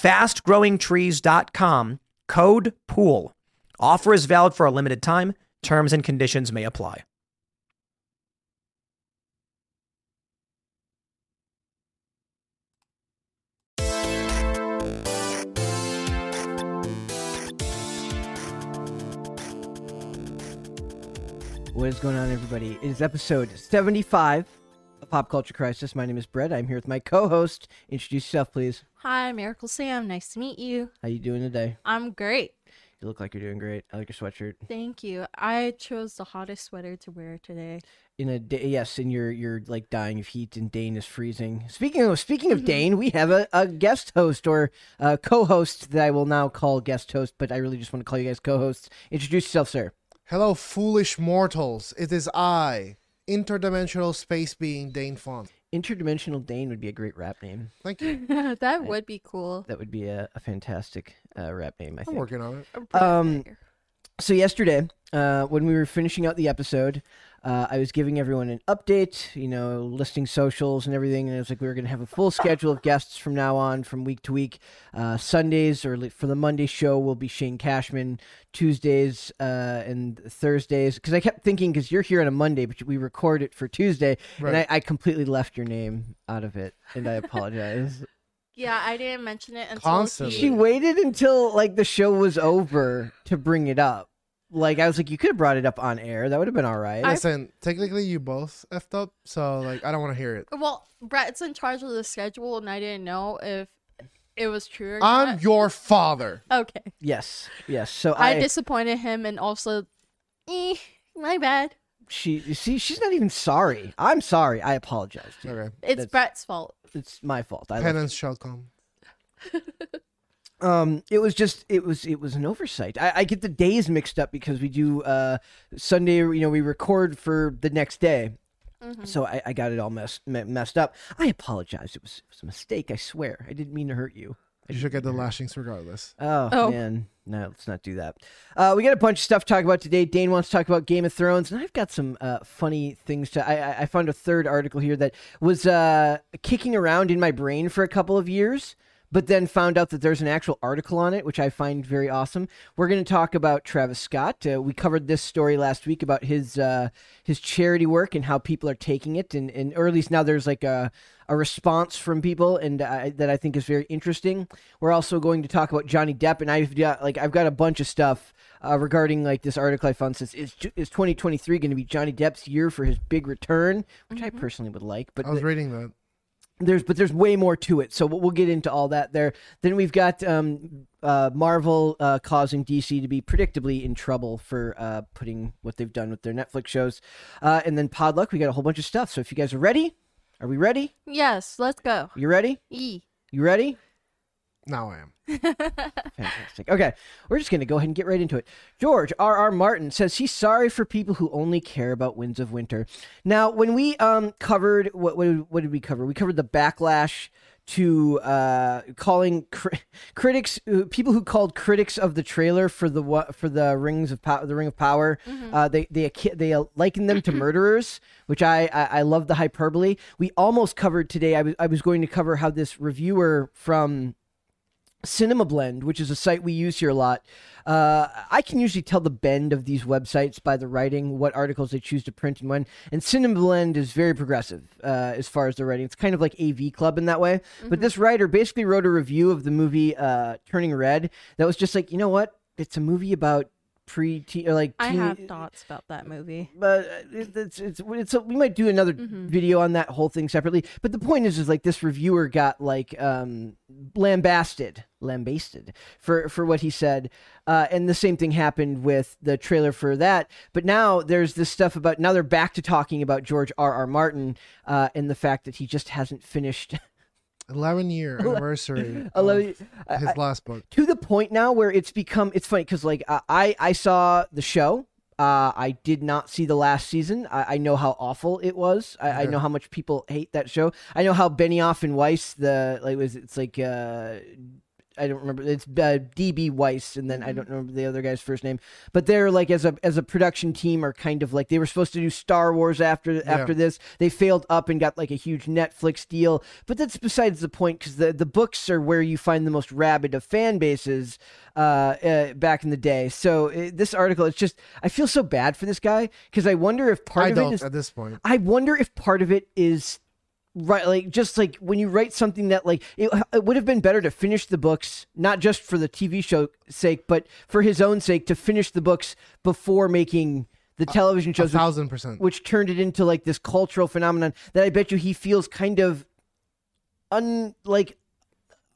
Fastgrowingtrees.com, code POOL. Offer is valid for a limited time. Terms and conditions may apply. What is going on, everybody? It is episode 75 of Pop Culture Crisis. My name is Brett. I'm here with my co-host. Introduce yourself, please. Hi, Miracle Sam. Nice to meet you. How you doing today? I'm great. You look like you're doing great. I like your sweatshirt. Thank you. I chose the hottest sweater to wear today. In a day, yes, and you're you're like dying of heat, and Dane is freezing. Speaking of speaking Mm-hmm. of Dane, we have a, a guest host or a co-host that I will now call guest host, but I really just want to call you guys co-hosts. Introduce yourself, sir. Hello, foolish mortals. It is I, interdimensional space being Dane Font. Interdimensional Dane would be a great rap name. Thank you. that would be cool. That would be a, a fantastic uh, rap name. I I'm think. working on it. A Brett Um, So yesterday, uh, when we were finishing out the episode, uh, I was giving everyone an update, you know, listing socials and everything, and it was like we were going to have a full schedule of guests from now on, from week to week. Uh, Sundays or for the Monday show will be Shane Cashman. Tuesdays uh, and Thursdays, because I kept thinking, because you're here on a Monday, but we record it for Tuesday, and I, I completely left your name out of it, and I apologize. Yeah, I didn't mention it until Constantly. She waited until like the show was over to bring it up. Like I was like, you could have brought it up on air. That would have been all right. I- Listen, technically you both effed up, so like I don't want to hear it. Well, Brett's in charge of the schedule, and I didn't know if it was true or I'm not. your father. Okay. yes, yes. So I, I, disappointed him, and also, eh, my bad. she you see she's not even sorry. I'm sorry. I apologize. Okay. It's That's- Brett's fault. It's my fault. I left Penance shall come. um it was just it was it was an oversight. I, I get the days mixed up because we do uh sunday you know we record for the next day. Mhm. so i, I got it all messed messed up. I apologize. It was, it was a mistake i swear. I didn't mean to hurt you. I You should get the mean to hurt- lashings regardless. oh, Oh. man. No let's not do that. Uh we got a bunch of stuff to talk about today. Dane wants to talk about game of thrones and i've got some uh funny things to i i, I found a third article here that was uh kicking around in my brain for a couple of years but then found out that there's an actual article on it, which I find very awesome. We're going to talk about Travis Scott. Uh, we covered this story last week about his uh, his charity work and how people are taking it, and, and or at least now there's like a a response from people, and uh, that I think is very interesting. We're also going to talk about Johnny Depp, and I've got like I've got a bunch of stuff. Uh, regarding like this article I found says is is 2023 going to be Johnny Depp's year for his big return, which I personally would like. But I was the- reading that. There's but there's way more to it. So we'll, get into all that there. Then we've got um uh marvel uh causing dc to be predictably in trouble for uh putting what they've done with their netflix shows. Uh and then podluck we got a whole bunch of stuff. So if you guys are ready are we ready? Yes, let's go. you ready? E. you ready Now I am. Fantastic. Okay, we're just going to go ahead and get right into it. George R. R. Martin says he's sorry for people who only care about Winds of Winter. Now, when we um covered what what did, what did we cover? We covered the backlash to uh calling cri- critics uh, people who called critics of the trailer for the wa- for the rings of power the ring of power uh they they they uh, likened them to murderers which I, I i love the hyperbole we almost covered today i was i was going to cover how this reviewer from Cinema Blend, which is a site we use here a lot, uh, I can usually tell the bend of these websites by the writing, what articles they choose to print and when. And Cinema Blend is very progressive uh, as far as the writing. It's kind of like AV Club in that way. But this writer basically wrote a review of the movie uh, Turning Red that was just like, you know what? It's a movie about pre or like I teen- have thoughts about that movie. but uh, it- it's it's it's a, we might do another video on that whole thing separately. But the point is, is like this reviewer got like um lambasted, lambasted for for what he said, uh, and the same thing happened with the trailer for that. But now there's this stuff about now they're back to talking about George R. R. Martin uh, and the fact that he just hasn't finished. 11 year anniversary I love of it. I- his last book. to the point now where it's become it's funny because like uh, I I saw the show. Uh, I did not see the last season. I, I know how awful it was. I, I know how much people hate that show. I know how Benioff and Weiss the like was it's like uh, I don't remember it's uh, DB Weiss and then I don't remember the other guy's first name. But they're like as a as a production team are kind of like they were supposed to do Star Wars after after this. They failed up and got like a huge Netflix deal. But that's besides the point because the the books are where you find the most rabid of fan bases uh, uh, back in the day. So uh, this article, it's just I feel so bad for this guy because I wonder if part I of it is at this point. I wonder if part of it is right like just like when you write something that like it, it would have been better to finish the books not just for the TV show sake but for his own sake to finish the books before making the television A shows which, thousand percent. which turned it into like this cultural phenomenon that I bet you he feels kind of un like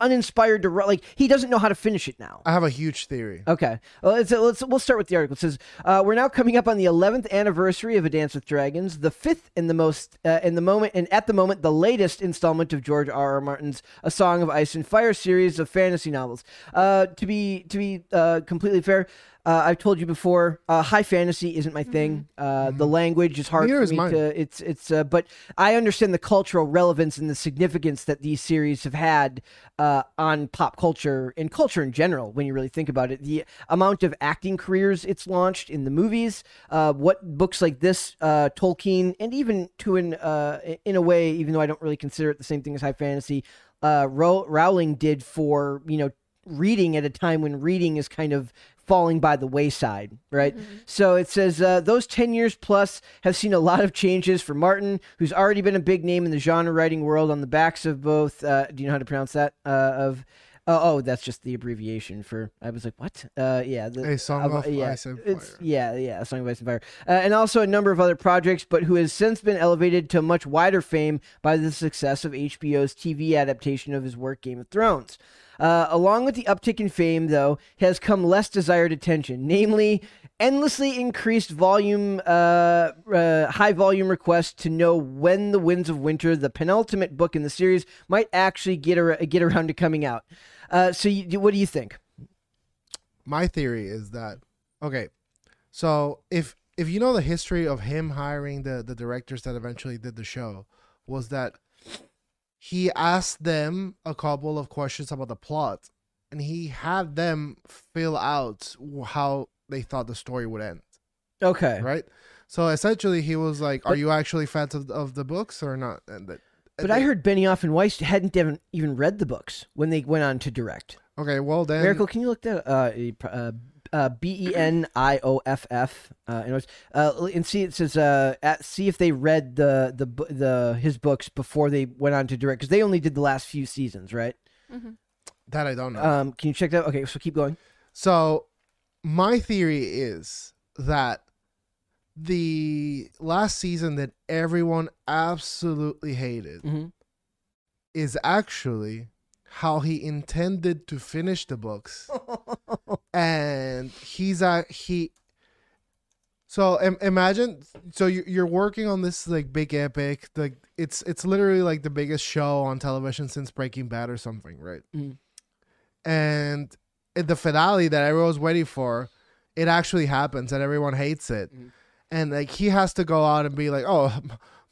uninspired to write like he doesn't know how to finish it now I have a huge theory. Okay. Well, let's, let's we'll start with the article. It says uh, we're now coming up on the 11th anniversary of A Dance with Dragons, the fifth in the most uh, in the moment and at the moment the latest installment of George R. R. Martin's A Song of Ice and Fire series of fantasy novels. Uh, to be to be uh, completely fair. Uh, I've told you before, uh, high fantasy isn't my thing. Uh, The language is hard Neither for is me mine. to. It's it's. Uh, but I understand the cultural relevance and the significance that these series have had uh, on pop culture and culture in general. When you really think about it, the amount of acting careers it's launched in the movies, uh, what books like this, uh, Tolkien, and even to an uh, in a way, even though I don't really consider it the same thing as high fantasy, uh, Row- Rowling did for you know reading at a time when reading is kind of falling by the wayside, right? So it says uh, those 10 years plus have seen a lot of changes for Martin, who's already been a big name in the genre writing world on the backs of both. Uh, do you know how to pronounce that? Uh, of oh, oh, that's just the abbreviation for. I was like, what? Uh, yeah, the, A Song of yeah, Ice and it's- Fire. Yeah, yeah, a song of ice and fire, uh, and also a number of other projects, but who has since been elevated to much wider fame by the success of HBO's TV adaptation of his work, Game of Thrones. Uh, along with the uptick in fame, though, has come less desired attention, namely endlessly increased volume, uh, uh, high volume requests to know when the Winds of Winter, the penultimate book in the series, might actually get ar- get around to coming out. Uh, so, you, what do you think? my theory is that okay so if if you know the history of him hiring the the directors that eventually did the show was that he asked them a couple of questions about the plot and he had them fill out how they thought the story would end Okay. right so essentially he was like are But- you actually fans of, of the books or not and that But I heard Benioff and Weiss hadn't even, even read the books when they went on to direct. okay well then Miracle, can you look that uh, uh, uh, B E N I O F F uh, anyways, uh, and see it says uh, at, see if they read the the the his books before they went on to direct because they only did the last few seasons, right? that i don't know Um, can you check that? Okay, so keep going. So, my theory is that the last season that everyone absolutely hated hmm is actually how he intended to finish the books, and he's a he. So Im- imagine, so you- you're working on this like big epic, like it's it's literally like the biggest show on television since Breaking Bad or something, right? Mhm. And in the finale that everyone's waiting for, it actually happens and everyone hates it, Mhm. and like he has to go out and be like, "Oh,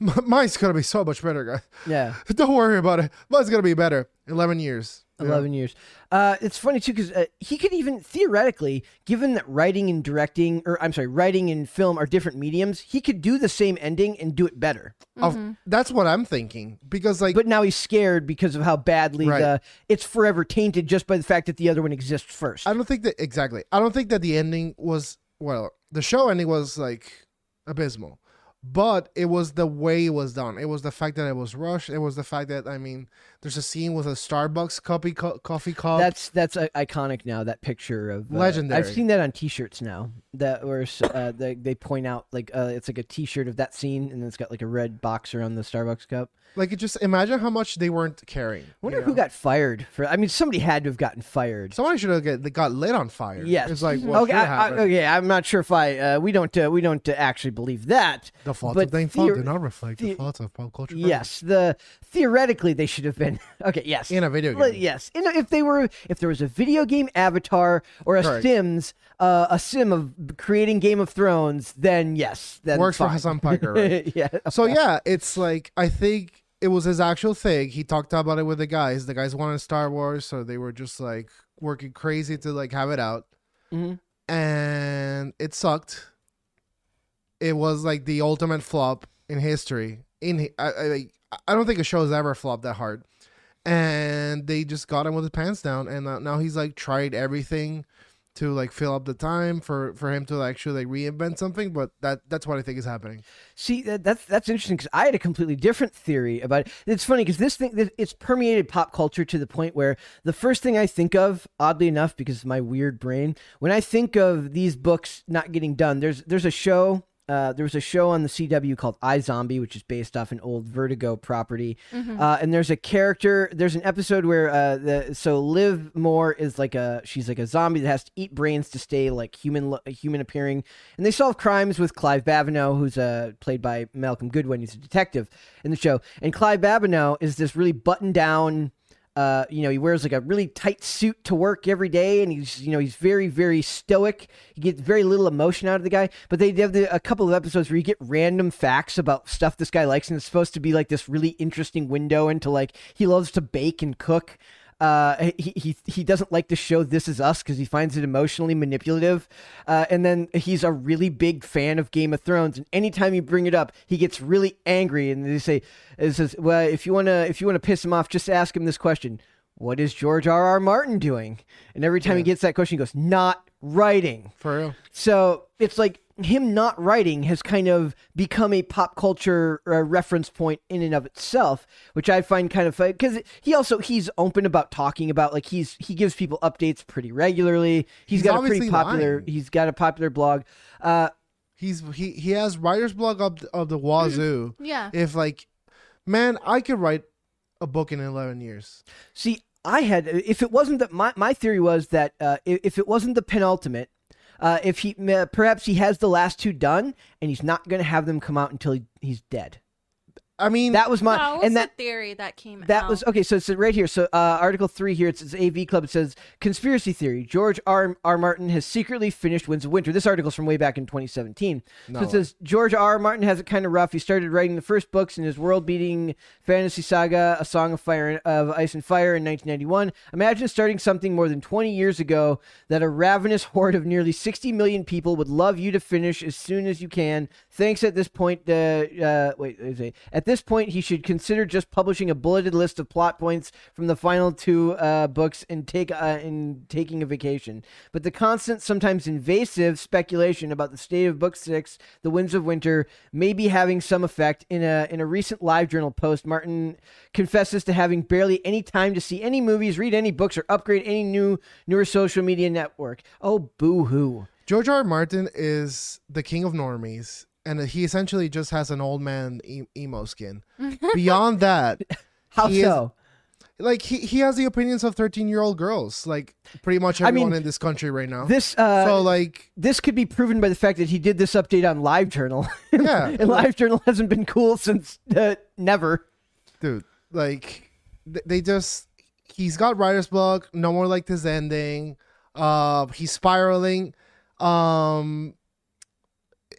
mine's gonna be so much better, guys. Yeah. Don't worry about it. Mine's gonna be better." Eleven years. you know? 11 years. Uh, it's funny too because uh, he could even theoretically, given that writing and directing, or I'm sorry, writing and film are different mediums, he could do the same ending and do it better. Of- that's what I'm thinking because like But now he's scared because of how badly Right. the it's forever tainted just by the fact that the other one exists first. I don't think that exactly. I don't think that the ending was well. The show ending was like abysmal. But it was the way it was done. It was the fact that it was rushed. It was the fact that I mean, there's a scene with a Starbucks coffee co- coffee cup. That's that's uh, iconic now. That picture of uh, Legendary. I've seen that on T-shirts now. That where uh, they they point out like uh, it's like a T-shirt of that scene, and it's got like a red box around the Starbucks cup. like just imagine how much they weren't caring. I wonder you who got fired for. I mean, somebody had to have gotten fired. Somebody should have get they got lit on fire. Yes. it's like what okay, I, I, okay. I'm not sure if I. Uh, we don't. Uh, we don't uh, actually believe that. The faults but of Fault theor- do not reflect the the- faults of pop culture. Yes, the theoretically they should have been. Okay. Yes. in a video game. yes, You know, if they were, if there was a video game avatar or a Correct. Sims, uh, a sim of creating Game of Thrones, then yes, then Works for fine. Hasan Piker, right? yeah. So yeah, it's like I think it was his actual thing. He talked about it with the guys. The guys wanted Star Wars, so they were just like working crazy to like have it out, Mhm. and it sucked. It was like the ultimate flop in history. In I, I, I don't think a show has ever flopped that hard, and they just got him with his pants down. And now- he's like tried everything to like fill up the time for for him to actually like reinvent something. But that that's what I think is happening. See, that, that's that's interesting because I had a completely different theory about it. It's funny because this thing it's permeated pop culture to the point where the first thing I think of, oddly enough, because my weird brain, when I think of these books not getting done, there's there's a show. Uh, there was a show on the CW called iZombie, which is based off an old Vertigo property. Uh, and there's a character. There's an episode where uh, the so Liv Moore is like a she's like a zombie that has to eat brains to stay like human human appearing, and they solve crimes with Clive Babineau, who's uh, played by Malcolm Goodwin. He's a detective in the show, and Clive Babineau is this really buttoned down. Uh, you know, he wears like a really tight suit to work every day, and he's, you know, he's very, very stoic. You get very little emotion out of the guy. But they have the, a couple of episodes where you get random facts about stuff this guy likes, and it's supposed to be like this really interesting window into like he loves to bake and cook. Uh, he, he he doesn't like to show This Is Us because he finds it emotionally manipulative. Uh, and then he's a really big fan of Game of Thrones, and anytime you bring it up, he gets really angry. And they say, "It says, well, if you wanna if you wanna piss him off, just ask him this question: What is George R. R. Martin doing?" And every time he gets that question, he goes, "Not writing." For real. So it's like him not writing has kind of become a pop culture uh, reference point in and of itself, which I find kind of funny because he also he's open about talking about like he's he gives people updates pretty regularly. He's got a pretty popular. lying. He's got a popular blog. Uh, He's he he has writer's blog up of the wazoo. Yeah. If like, man, I could write a book in eleven years. See, I had if it wasn't that my my theory was that uh, if, it wasn't the penultimate, uh, if he perhaps he has the last two done and he's not going to have them come out until he, he's dead. I mean, That was my That was and that the theory that came That out. was okay. So it's right here. So uh, Article three here. It says AV Club. It says conspiracy theory. George R. R. Martin has secretly finished Winds of Winter. This article's from way back in 2017. No so it says George R. R. Martin has it kind of rough. He started writing the first books in his world-beating fantasy saga, A Song of Fire of Ice and Fire, in 1991. Imagine starting something more than 20 years ago that a ravenous horde of nearly 60 million people would love you to finish as soon as you can. Thanks. At this point, uh, uh, wait, let me at this point, he should consider just publishing a bulleted list of plot points from the final two uh, books and take uh, and taking a vacation. But the constant, sometimes invasive speculation about the state of Book Six, The Winds of Winter, may be having some effect. In a in a recent live journal post, Martin confesses to having barely any time to see any movies, read any books, or upgrade any new newer social media network. Oh, boo hoo! George R. R. Martin is the king of normies, and he essentially just has an old man e- emo skin. Beyond that, How He is- so? like he, he has the opinions of thirteen year old girls, like pretty much I mean, everyone in this country right now. This uh, so like, this could be proven by the fact that he did this update on LiveJournal. Yeah. and LiveJournal hasn't been cool since uh, never. dude, like they just he's got writer's block. No more like this ending. Uh, he's spiraling. Um,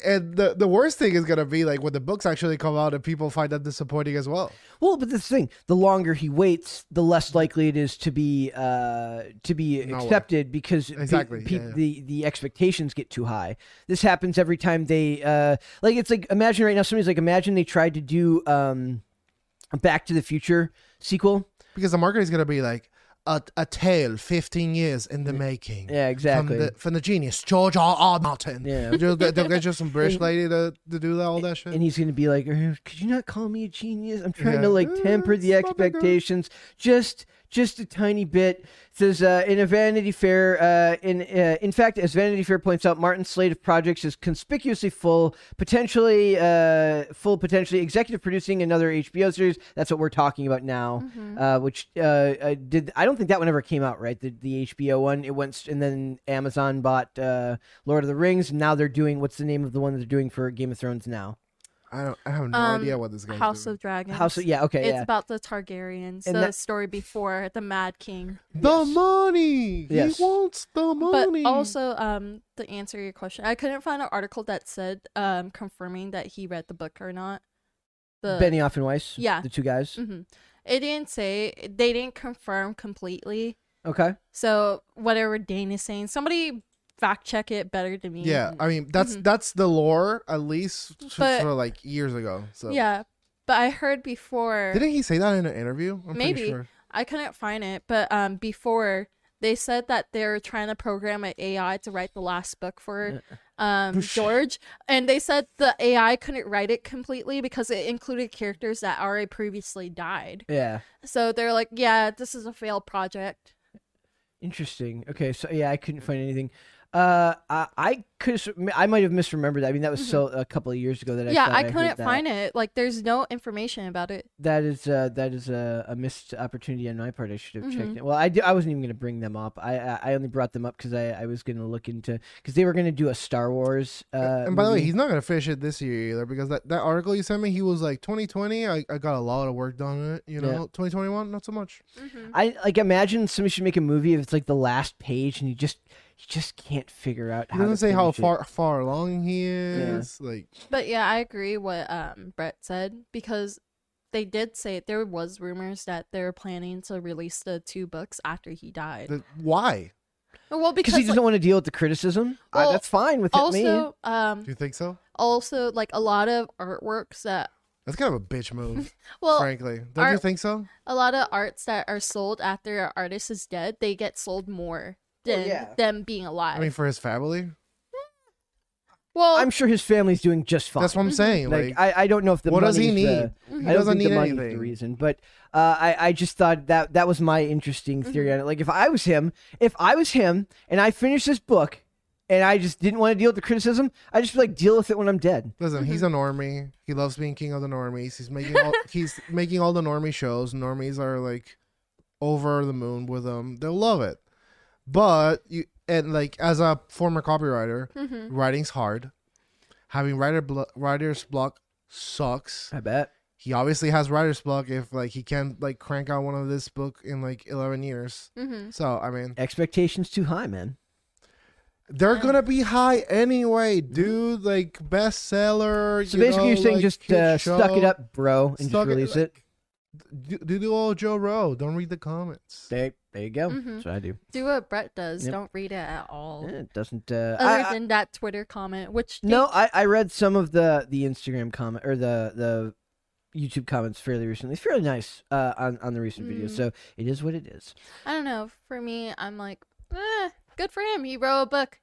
and the the worst thing is gonna be like when the books actually come out and people find that disappointing as well. Well, but this thing, the longer he waits, the less likely it is to be uh, to be No way. accepted because pe- Exactly, pe- yeah, yeah. the the expectations get too high. This happens every time they uh, like. It's like imagine right now somebody's like imagine they tried to do um, a Back to the Future sequel. Because the market is gonna be like, a, a tale 15 years in the making. Yeah, exactly. From the, from the genius, George R. R. Martin. Yeah. They'll, get you some British lady to, to do that, all that shit. and he's gonna be like, "Uh, "Could you not call me a genius? I'm trying Yeah. to like temper the it's not that good." expectations, just just a tiny bit." Says uh, in a Vanity Fair. Uh, in uh, in fact, as Vanity Fair points out, Martin's slate of projects is conspicuously full, potentially uh, full, potentially executive producing another HBO series. That's what we're talking about now. Uh, which uh, uh, did I don't think that one ever came out, right? The the HBO one. It went, and then Amazon bought uh, Lord of the Rings. And now they're doing what's the name of the one that they're doing for Game of Thrones now? I don't. I have no Um, idea what this guy's House doing. of Dragons. House of, yeah, okay, It's yeah. about the Targaryens, And the that- story before the Mad King. the money. Yes. He wants the money. But money. also, um, to answer your question, I couldn't find an article that said um confirming that he read the book or not. The Benioff and Weiss. Yeah. The two guys. hmm It didn't say they didn't confirm completely. Okay. So whatever Dane is saying, somebody fact check it better than me. yeah, I mean that's Mhm. that's the lore at least But- for like years ago. So yeah. But I heard before. didn't he say that in an interview? I'm Maybe. sure. I couldn't find it, but um, before they said that they're trying to program an AI to write the last book for um George, and they said the AI couldn't write it completely because it included characters that already previously died. Yeah. So they're like, yeah, this is a failed project. Interesting. Okay. So yeah, I couldn't find anything. Uh, I, I could. I might have misremembered. that. I mean, that was so a couple of years ago that I. Mm-hmm. yeah, thought I heard couldn't that. find it. Like, there's no information about it. That is uh, that is a, a missed opportunity on my part. I should have checked Mhm. it. Well, I, di- I wasn't even going to bring them up. I I I only brought them up because I, I was going to look into because they were going to do a Star Wars. Uh, and by the way, he's not gonna finish it this year either because that, that article you sent me, he was like 2020. I, I got a lot of work done on it. You know, Yeah. 2021 not so much. I like imagine somebody should make a movie if it's like the last page and you just you just can't figure out He how. doesn't to say how finish it. far far along he is. Like But yeah, I agree what um Brett said because they did say there was rumors that they were planning to release the two books after he died. the, why? well, because because he doesn't like, want to deal with the criticism. Well, that's fine with it, me. also um Do you think so? also like a lot of artworks that That's kind of a bitch move, well frankly. Don't you think so? a lot of arts that are sold after an artist is dead they get sold more Well, than yeah. them being alive. I mean, for his family. well, I'm sure his family's doing just fine. That's what I'm saying. like, Like, I, I don't know if the what does he money's need? the- he I don't doesn't think need the money's anything. the reason, but uh, I I just thought that that was my interesting theory Mm-hmm. on it. Like if I was him, if I was him, and I finished this book, and I just didn't want to deal with the criticism, I just be like deal with it when I'm dead. Listen, he's a normie. He loves being king of the normies. He's making all he's making all the normie shows. Normies are like over the moon with him. They'll love it. But you and like as a former copywriter, Mm-hmm. writing's hard. Having writer blo- writer's block sucks. I bet. He obviously has writer's block if like he can't like crank out one of this book in like eleven years. hmm So I mean, Expectations too high, man. they're gonna be high anyway, dude. Like bestseller. So you basically, know, you're saying like, just kid uh, stuck it up, bro, and Stuck just it, release like- it. Do, do the old Joe Rowe. Don't read the comments. There, there you go. Mhm. That's what I do. do what Brett does. Yep. Don't read it at all. Eh, it doesn't. Uh, Other I- I- than that Twitter comment, which no, I, I read some of the the Instagram comment or the the YouTube comments fairly recently. It's fairly nice uh, on on the recent videos. Mm. So it is what it is. I don't know. For me, I'm like, eh, good for him. He wrote a book.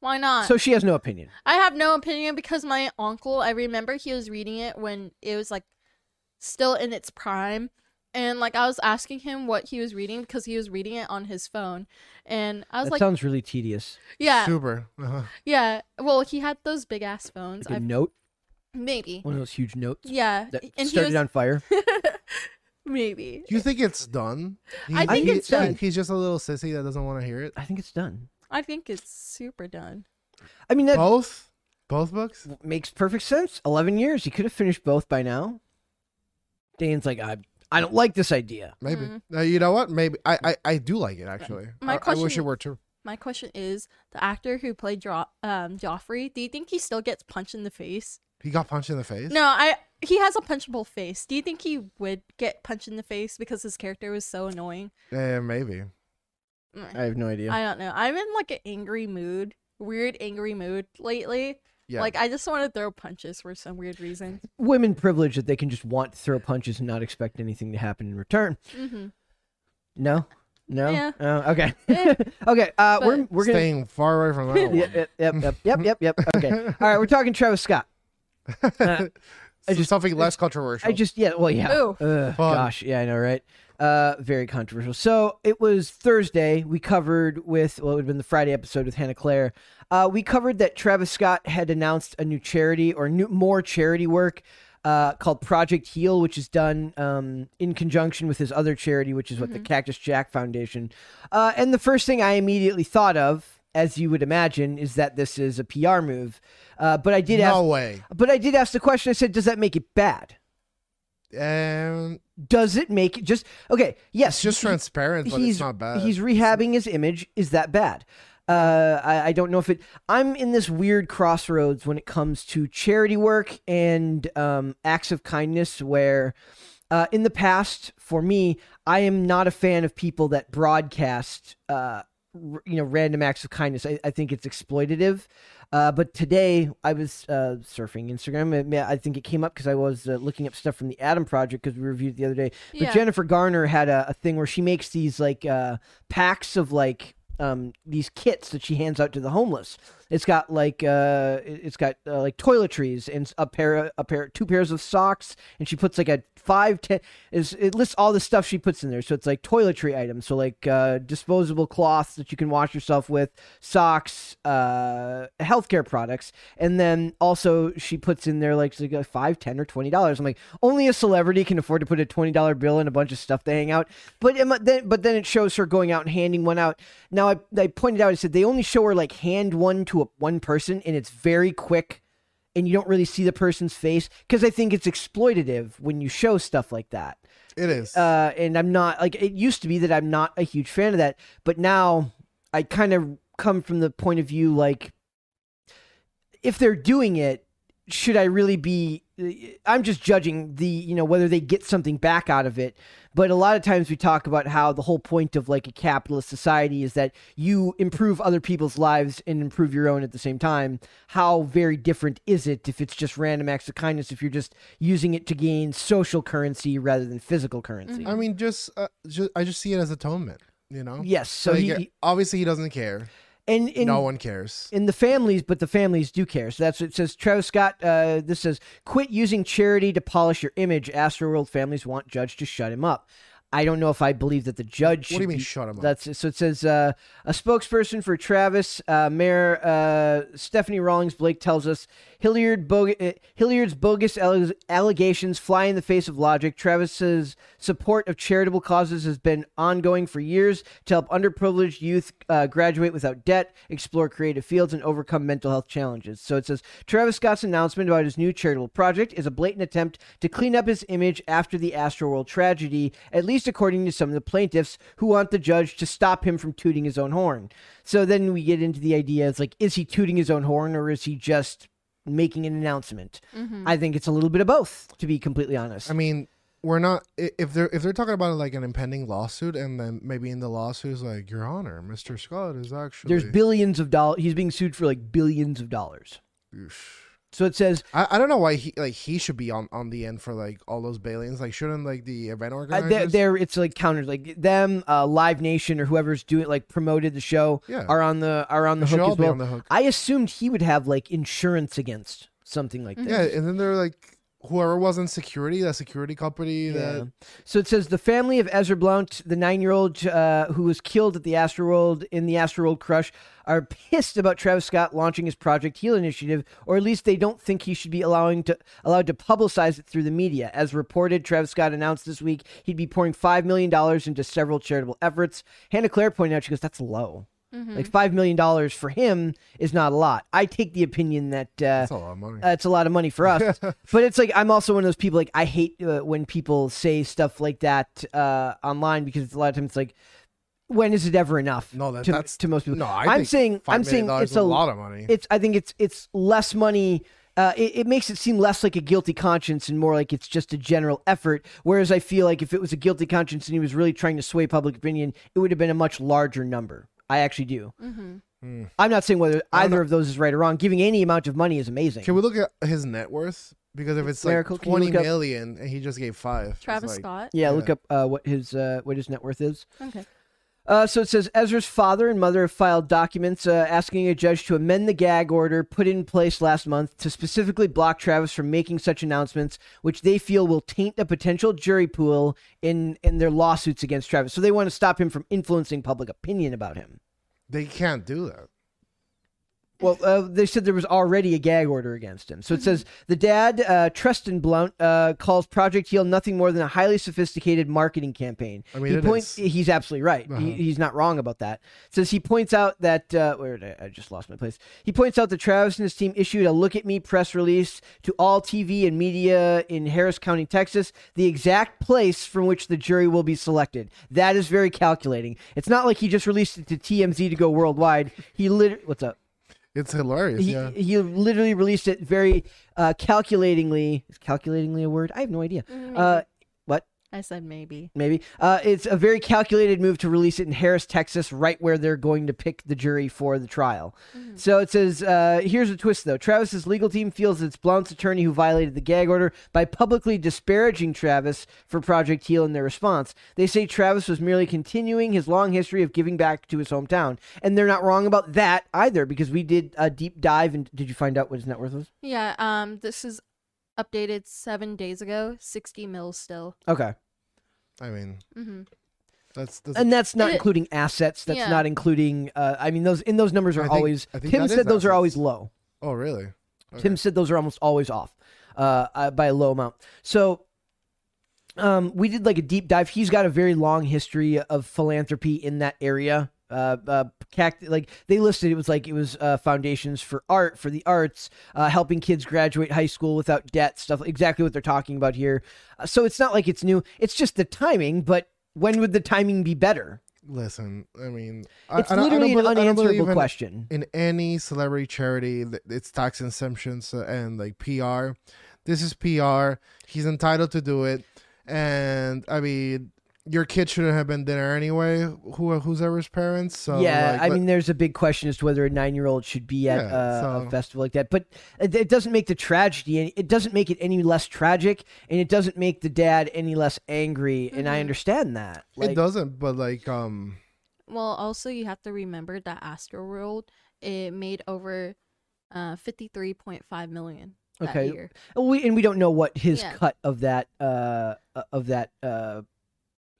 Why not? So she has no opinion. I have no opinion because my uncle, I remember he was reading it when it was like still in its prime. And like I was asking him what he was reading because he was reading it on his phone. And I was That like, sounds really tedious. yeah, Super. Uh-huh. yeah. Well, he had those big ass phones. Like a I note, maybe. one of those huge notes Yeah. that and he started was on fire. maybe. Do you think it's done? He- I think he- it's done. He's just a little sissy that doesn't want to hear it. I think it's done. I think it's super done. I mean that Both? Both books? makes perfect sense. Eleven years. He could have finished both by now. Dane's like, I I don't like this idea. Maybe. Uh, you know what? Maybe. I, I, I do like it, actually. My I, I wish question- it were true. My question is, the actor who played jo- um, Joffrey, do you think he still gets punched in the face? He got punched in the face? No, I he has a punchable face. Do you think he would get punched in the face because his character was so annoying? Yeah, maybe. I have no idea. I don't know. I'm in like an angry mood, weird angry mood lately. Yeah. Like I just want to throw punches for some weird reason. Women privilege that they can just want to throw punches and not expect anything to happen in return. hmm No, No. Yeah. Oh, okay. Eh, okay. Uh, we're we're gonna. Staying far away from that. Yep, yep, yep, yep, yep, yep, yep. Okay. All right. We're talking Travis Scott. Uh, I So just- something less controversial. I just yeah. Well, yeah. Ooh. Ugh, gosh, yeah, I know, right? Uh, very controversial. So it was Thursday. We covered with well, it would have been the Friday episode with Hannah Claire. Uh, we covered that Travis Scott had announced a new charity or new more charity work. Uh, called Project Heal, which is done um, in conjunction with his other charity, which is what the Cactus Jack Foundation. Uh, and the first thing I immediately thought of, as you would imagine, is that this is a PR move. Uh, but I did no ask, way. but I did ask the question. I said, "Does that make it bad?" Um, does it make it just okay? Yes, it's just he- transparent, but he's it's not bad. He's rehabbing his image. Is that bad? Uh, I, I don't know if it. I'm in this weird crossroads when it comes to charity work and um, acts of kindness. Where, uh, in the past, for me, I am not a fan of people that broadcast, uh, r- you know, random acts of kindness. I, I think it's exploitative. Uh, but today I was uh, surfing Instagram. yeah, I think it came up because I was uh, looking up stuff from the Adam Project because we reviewed it the other day. But Yeah. Jennifer Garner had a, a thing where she makes these like uh, packs of like um, these kits that she hands out to the homeless. It's got like uh, it- it's got uh, like toiletries and a pair, a pair, two pairs of socks, and she puts like a five ten. Is it lists all the stuff she puts in there? So it's like toiletry items, so like uh, disposable cloths that you can wash yourself with, socks, uh, healthcare products, and then also she puts in there like, like five, ten, or twenty dollars. I'm like, only a celebrity can afford to put a twenty dollar bill in a bunch of stuff to hang out. But then, but then it shows her going out and handing one out. Now I, I pointed out, I said they only show her like hand one to one person, and it's very quick. And you don't really see the person's face because I think it's exploitative when you show stuff like that it is. uh, and I'm not like it used to be that I'm not a huge fan of that, but now I kind of come from the point of view like if they're doing it, should I really be? I'm just judging the you know whether they get something back out of it. But a lot of times we talk about how the whole point of like a capitalist society is that you improve other people's lives and improve your own at the same time. How very different is it if it's just random acts of kindness if you're just using it to gain social currency rather than physical currency? I mean, just, uh, just I just see it as atonement. You know. Yes, so Like, he, uh, he- obviously he doesn't care. And in no one cares. in the families, but the families do care. So that's what it says. Travis Scott. Uh, this says, "Quit using charity to polish your image." Astroworld families want judge to shut him up. I don't know if I believe that the judge. What do you mean be- shut him up? That's so. It says uh, a spokesperson for Travis, uh, Mayor uh, Stephanie Rawlings Blake tells us Hilliard bog- uh, Hilliard's bogus alle- allegations fly in the face of logic. Travis's support of charitable causes has been ongoing for years to help underprivileged youth uh, graduate without debt, explore creative fields, and overcome mental health challenges. So it says Travis Scott's announcement about his new charitable project is a blatant attempt to clean up his image after the Astroworld tragedy, at least according to some of the plaintiffs who want the judge to stop him from tooting his own horn. So then we get into the idea it's like, is he tooting his own horn or is he just making an announcement? Mm-hmm. I think it's a little bit of both, to be completely honest. I mean, we're not if they're if they're talking about like an impending lawsuit, and then maybe in the lawsuit is like, Your Honor, Mr. Scott is actually There's billions of dollars. He's being sued for like billions of dollars. So it says I, I don't know why he like he should be on on the end for like all those bailings. Like, shouldn't like the event uh, organizers? they're, they're it's like countered like them, uh, Live Nation or whoever's doing like promoted the show Yeah. are on the are on the They should hook all as be well. on the hook. I assumed he would have like insurance against something like this. yeah, and then they're like whoever was in security, that security company Yeah. that So it says the family of Ezra Blount, the nine-year-old uh, who was killed at the Astroworld in the Astroworld crush, are pissed about Travis Scott launching his Project Heal initiative, or at least they don't think he should be allowing to allowed to publicize it through the media. As reported, Travis Scott announced this week he'd be pouring five million dollars into several charitable efforts. Hannah Claire pointed out, she goes, "That's low." Like five million dollars for him is not a lot. I take the opinion that uh, that's a lot of money. uh, it's a lot of money for us. but it's like I'm also one of those people like I hate uh, when people say stuff like that uh, online because a lot of times it's like when is it ever enough? No, that- to, that's- to most people. no, I I'm think saying $5 I'm saying it's is a lot of money. It's I think it's it's less money. Uh, it, it makes it seem less like a guilty conscience and more like it's just a general effort. Whereas I feel like if it was a guilty conscience and he was really trying to sway public opinion, it would have been a much larger number. I actually do. Mm-hmm. I'm not saying whether either know. of those is right or wrong. Giving any amount of money is amazing. Can we look at his net worth? Because if it's like Miracle, can you up- and he just gave five, Travis like- Scott. Yeah, Yeah. look up uh, what his uh, what his net worth is. Okay. Uh, so it says Ezra's father and mother have filed documents uh, asking a judge to amend the gag order put in place last month to specifically block Travis from making such announcements, which they feel will taint a potential jury pool in in their lawsuits against Travis. So they want to stop him from influencing public opinion about him. They can't do that. Well, uh, they said there was already a gag order against him. So it says the dad, uh, Treston Blount, uh, calls Project Heal nothing more than a highly sophisticated marketing campaign. I mean, he it points. is. He's absolutely right. Uh-huh. he's not wrong about that. says he points out that uh, where did I, I just lost my place. He points out that Travis and his team issued a "Look at Me" press release to all TV and media in Harris County, Texas, the exact place from which the jury will be selected. That is very calculating. It's not like he just released it to TMZ to go worldwide. He lit. What's up? It's hilarious. he, yeah. he literally released it very uh, calculatingly. Is calculatingly a word? I have no idea. Mm, Uh, what? I said maybe. Maybe. Uh, it's a very calculated move to release it in Harris, Texas, right where they're going to pick the jury for the trial. So it says uh, here's a twist, though. Travis's legal team feels it's Blount's attorney who violated the gag order by publicly disparaging Travis for Project Heal in their response. They say Travis was merely continuing his long history of giving back to his hometown. And they're not wrong about that either, because we did a deep dive. And did you find out what his net worth was? Yeah. Um. This is updated seven days ago. Sixty mils still. Okay. I mean, Mm-hmm. that's, that's And that's not It- including assets. That's Yeah. not including. Uh, I mean, those in those numbers are I think- always. I think Tim said those are always low. oh really? Tim said those are almost always off uh, uh, by a low amount. So um, we did like a deep dive. He's got a very long history of philanthropy in that area. Uh, uh, cact- like they listed, it was like it was uh, foundations for art, for the arts, uh, helping kids graduate high school without debt, stuff. Exactly what they're talking about here. Uh, so it's not like it's new. It's just the timing. But when would the timing be better? Listen, I mean, I- It's I, I literally don't an bel- believe unanswerable question. in any celebrity charity it's tax exemptions and like pr this is pr he's entitled to do it and i mean your kid shouldn't have been there anyway who who's ever's parents so yeah, like, I let- mean, there's a big question as to whether a nine-year-old should be at Yeah, uh, a so- festival like that. But it, it doesn't make the tragedy. any- It doesn't make it any less tragic, and it doesn't make the dad any less angry. And I Mhm. understand that. it doesn't but like um Well, also you have to remember that Astro World it made over uh fifty three point five million that Okay. year. We and we don't know what his Yeah. cut of that uh of that uh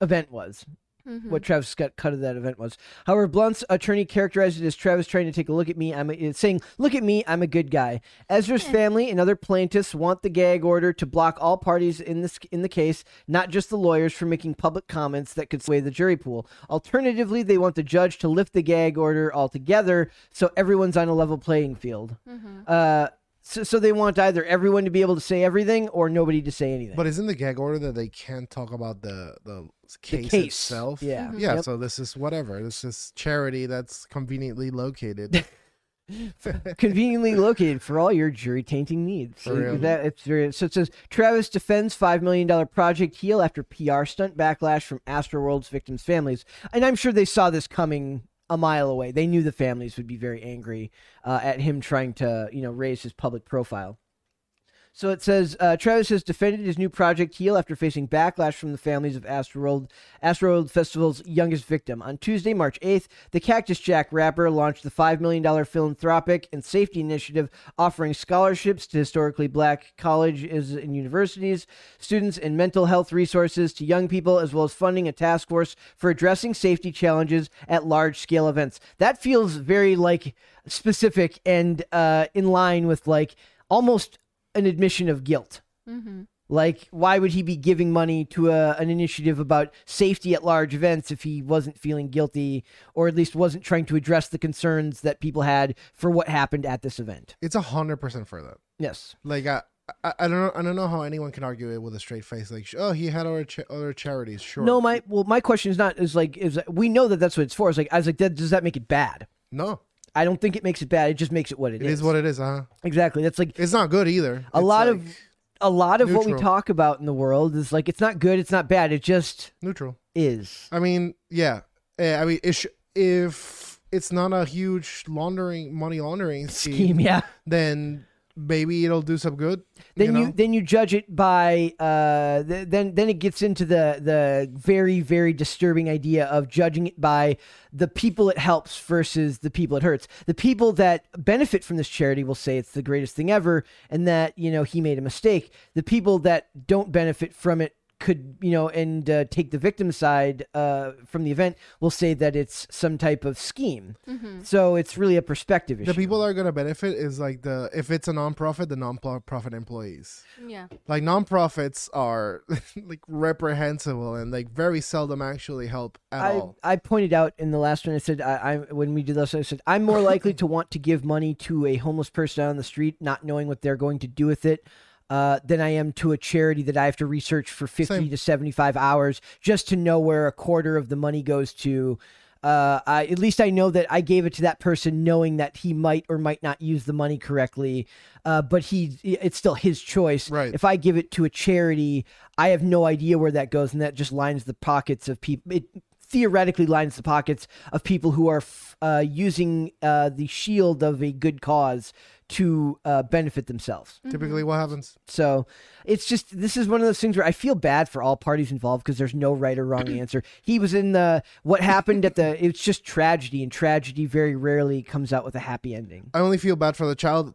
event was. Mhm. what Travis Scott cut of that event was. However, Blount's attorney characterized it as Travis trying to take a look at me. I'm a, saying, "Look at me, I'm a good guy." Ezra's family and other plaintiffs want the gag order to block all parties in this in the case, not just the lawyers, from making public comments that could sway the jury pool. Alternatively, they want the judge to lift the gag order altogether, so everyone's on a level playing field. Mhm. Uh, so, so they want either everyone to be able to say everything or nobody to say anything. but isn't the gag order that they can't talk about the the The case, case, itself yeah, Mhm. yeah Yep. so this is whatever this is charity that's conveniently located conveniently located for all your jury tainting needs. For So that it's very so it says Travis defends five million dollar project heal after PR stunt backlash from Astroworld's victims' families, and I'm sure they saw this coming a mile away. They knew the families would be very angry uh, at him trying to you know raise his public profile. So it says uh, Travis has defended his new project Heal after facing backlash from the families of Astroworld, Astroworld Festival's youngest victim. On Tuesday, March 8th, the Cactus Jack rapper launched the $5 million philanthropic and safety initiative offering scholarships to historically black colleges and universities, students, and mental health resources to young people, as well as funding a task force for addressing safety challenges at large scale events. That feels very like specific and uh, in line with like almost an admission of guilt. Mhm. Like, why would he be giving money to a, an initiative about safety at large events if he wasn't feeling guilty, or at least wasn't trying to address the concerns that people had for what happened at this event? it's a hundred percent for that Yes. Like I, I, I don't know. I don't know how anyone can argue it with a straight face. Like, oh, he had other cha- other charities. Sure. No, my well, my question is not is like is we know that that's what it's for. It's like I was like, that, does that make it bad? no. I don't think it makes it bad. It just makes it what it is. It is what it is, huh? exactly. That's like It's not good either. A It's lot like of- a lot of what we talk about in the world is like it's not good, it's not bad. It just neutral. is. I mean, yeah. Eh, I mean, it sh- if it's not a huge laundering money laundering scheme, Scheme, yeah. then maybe it'll do some good. then you, know? then you judge it by uh th- then then it gets into the the very very disturbing idea of judging it by the people it helps versus the people it hurts the people that benefit from this charity will say it's the greatest thing ever and that you know he made a mistake the people that don't benefit from it could you know and uh, take the victim side uh, from the event will say that it's some type of scheme so it's really a perspective issue the people that are gonna benefit is like the if it's a non-profit, the non-profit employees. Yeah. Like non-profits are like reprehensible and like very seldom actually help at I, all. I pointed out in the last one. I said I, I when we did this, I said I'm more likely to want to give money to a homeless person on the street, not knowing what they're going to do with it, uh, than I am to a charity that I have to research for 50 Same. to 75 hours just to know where a quarter of the money goes to. Uh, I, at least I know that I gave it to that person, knowing that he might or might not use the money correctly. Uh, but he, it's still his choice. Right. If I give it to a charity, I have no idea where that goes, and that just lines the pockets of people. It theoretically lines the pockets of people who are f- uh, using uh, the shield of a good cause to uh, benefit themselves. Typically, what happens? So it's just this is one of those things where I feel bad for all parties involved because there's no right or wrong answer. He was in the what happened at the it's just tragedy, and tragedy very rarely comes out with a happy ending. I only feel bad for the child.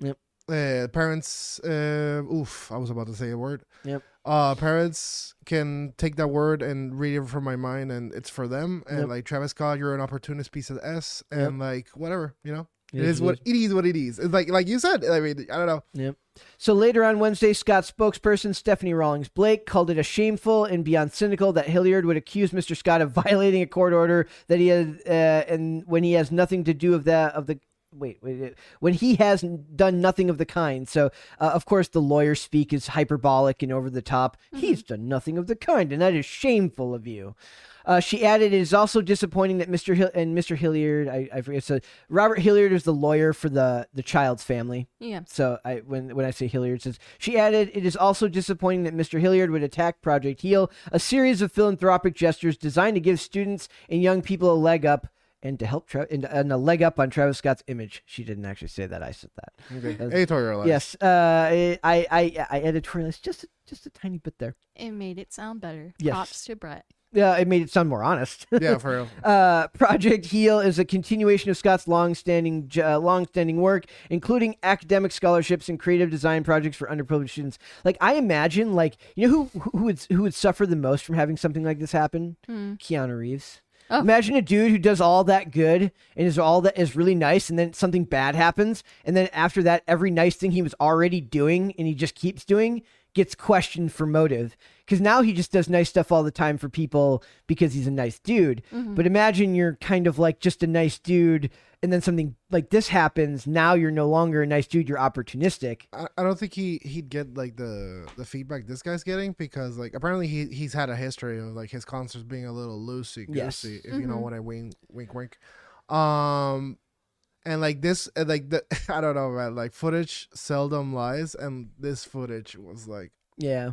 Yep. Uh, parents. Uh, oof, I was about to say a word. Yep. Uh, parents can take that word and read it from my mind, and it's for them. And Yep. like Travis Scott, you're an opportunist piece of s, and like whatever, you know. It It is is what it is. What it is. It's like like you said. I mean, I don't know. Yep. So later on Wednesday, Scott's spokesperson Stephanie Rawlings Blake called it a shameful and beyond cynical that Hilliard would accuse Mr. Scott of violating a court order that he had, uh, and when he has nothing to do of that of the. Wait, wait, wait, when he has n- done nothing of the kind. So, uh, of course, the lawyer speak is hyperbolic and over the top. He's done nothing of the kind, and that is shameful of you. Uh, she added, "It is also disappointing that Mr. Hill and Mr. Hilliard, I, I forget. So Robert Hilliard is the lawyer for the the child's family. Yeah. So I when when I say Hilliard says she added, it is also disappointing that Mr. Hilliard would attack Project Heal, a series of philanthropic gestures designed to give students and young people a leg up and to help Tra- and, and a leg up on Travis Scott's image. She didn't actually say that. I said that. Okay. That's- Editorialized. Yes. Uh, I I I editorialized just just a tiny bit there. It made it sound better. Yes. Props to Brett. Yeah, it made it sound more honest. Yeah, for real. Uh, Project Heal is a continuation of Scott's long-standing, uh, long-standing work, including academic scholarships and creative design projects for underprivileged students. Like I imagine, like you know who who would who would suffer the most from having something like this happen? Keanu Reeves. Oh. Imagine a dude who does all that good and is all that is really nice, and then something bad happens, and then after that, every nice thing he was already doing and he just keeps doing gets questioned for motive because now he just does nice stuff all the time for people because he's a nice dude. But imagine you're kind of like just a nice dude, and then something like this happens. Now you're no longer a nice dude; you're opportunistic. I, I don't think he he'd get like the the feedback this guy's getting because like apparently he he's had a history of like his concerts being a little loosey goosey Yes. if you know what I wink wink wink, um, and like this like the I don't know man like footage seldom lies and this footage was like Yeah,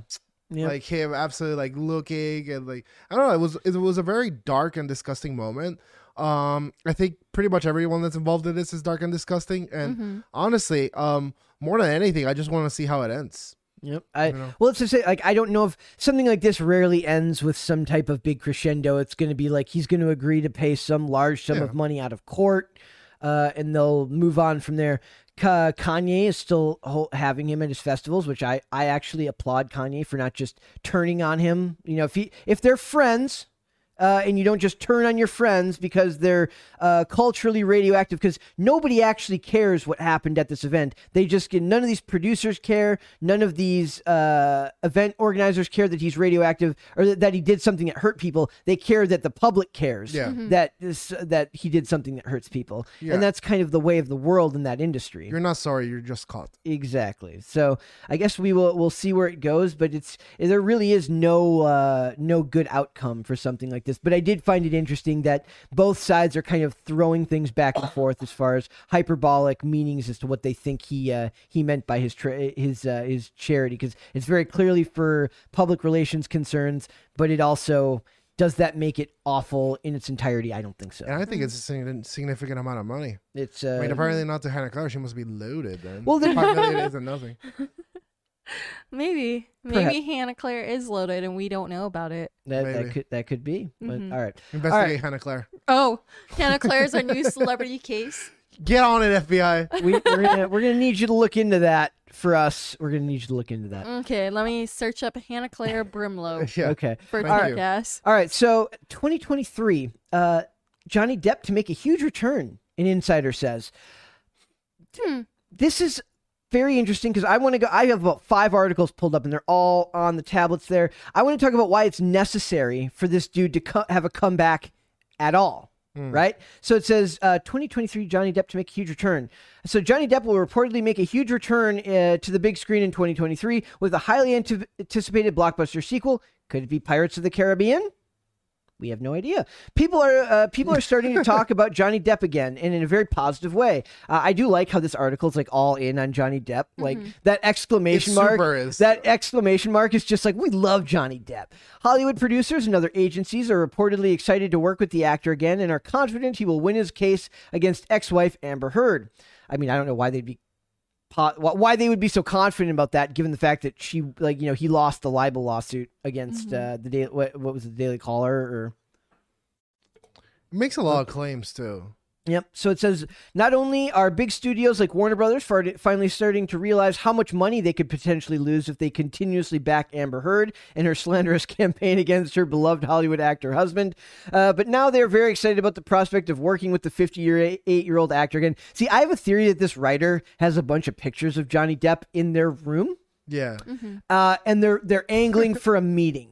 yeah. like him absolutely like looking and like I don't know it was it was a very dark and disgusting moment. Um, I think pretty much everyone that's involved in this is dark and disgusting, and Mm-hmm. honestly, um, more than anything, I just want to see how it ends. Yep. I know? well, it's to say like I don't know if something like this rarely ends with some type of big crescendo. It's going to be like he's going to agree to pay some large sum Yeah. of money out of court, uh, and they'll move on from there. Ka- Kanye is still ho- having him at his festivals, which I I actually applaud Kanye for not just turning on him. You know, if he if they're friends. Uh, and you don't just turn on your friends because they're uh, culturally radioactive. Because nobody actually cares what happened at this event. They just get none of these producers care. None of these uh, event organizers care that he's radioactive or that, that he did something that hurt people. They care that the public cares Yeah. that this, that he did something that hurts people. Yeah. And that's kind of the way of the world in that industry. You're not sorry, you're just caught. Exactly. So I guess we will we'll see where it goes, but it's there really is no uh, no good outcome for something like this. But I did find it interesting that both sides are kind of throwing things back and forth as far as hyperbolic meanings as to what they think he uh, he meant by his tra- his uh, his charity because it's very clearly for public relations concerns, but it also Does that make it awful in its entirety? I don't think so. And I think it's a significant amount of money. It's I uh, mean, apparently not to Hannah Clark. She must be loaded then. Well, then- five million isn't nothing. Maybe, Perhaps. maybe Hannah Claire is loaded and we don't know about it. that, that maybe. could that could be. But, Mhm. all right. Investigate Hannah Claire. Oh, Hannah Claire's our new celebrity case. Get on it, FBI. we, we're gonna we're gonna need you to look into that for us. We're gonna need you to look into that. Okay, let me search up Hannah Claire Brimlow yeah. Okay. for Thank you. podcast. All right. So 2023, uh, Johnny Depp to make a huge return. An insider says. Hmm. This is very interesting because I want to go. I have about five articles pulled up, and they're all on the tablets there. I want to talk about why it's necessary for this dude to co- have a comeback at all. Right? So it says uh, 2023 Johnny Depp to make a huge return. So Johnny Depp will reportedly make a huge return uh, to the big screen in 2023 with a highly ante- anticipated blockbuster sequel. Could it be Pirates of the Caribbean? We have no idea. People are uh, people are starting to talk about Johnny Depp again, and in a very positive way. Uh, I do like how this article is like all in on Johnny Depp. Like that exclamation mark. is. That exclamation mark is just like we love Johnny Depp. Hollywood producers and other agencies are reportedly excited to work with the actor again, and are confident he will win his case against ex-wife Amber Heard. I mean, I don't know why they'd be why they would be so confident about that, given the fact that she, like, you know, he lost the libel lawsuit against uh, the daily, what, what was it, the Daily Caller, or it Makes a lot of claims too. Yep. So it says not only are big studios like Warner Brothers finally starting to realize how much money they could potentially lose if they continuously back Amber Heard and her slanderous campaign against her beloved Hollywood actor husband, uh, but now they're very excited about the prospect of working with the 58 year old actor again. See, I have a theory that this writer has a bunch of pictures of Johnny Depp in their room, Yeah. uh, and they're they're angling for a meeting.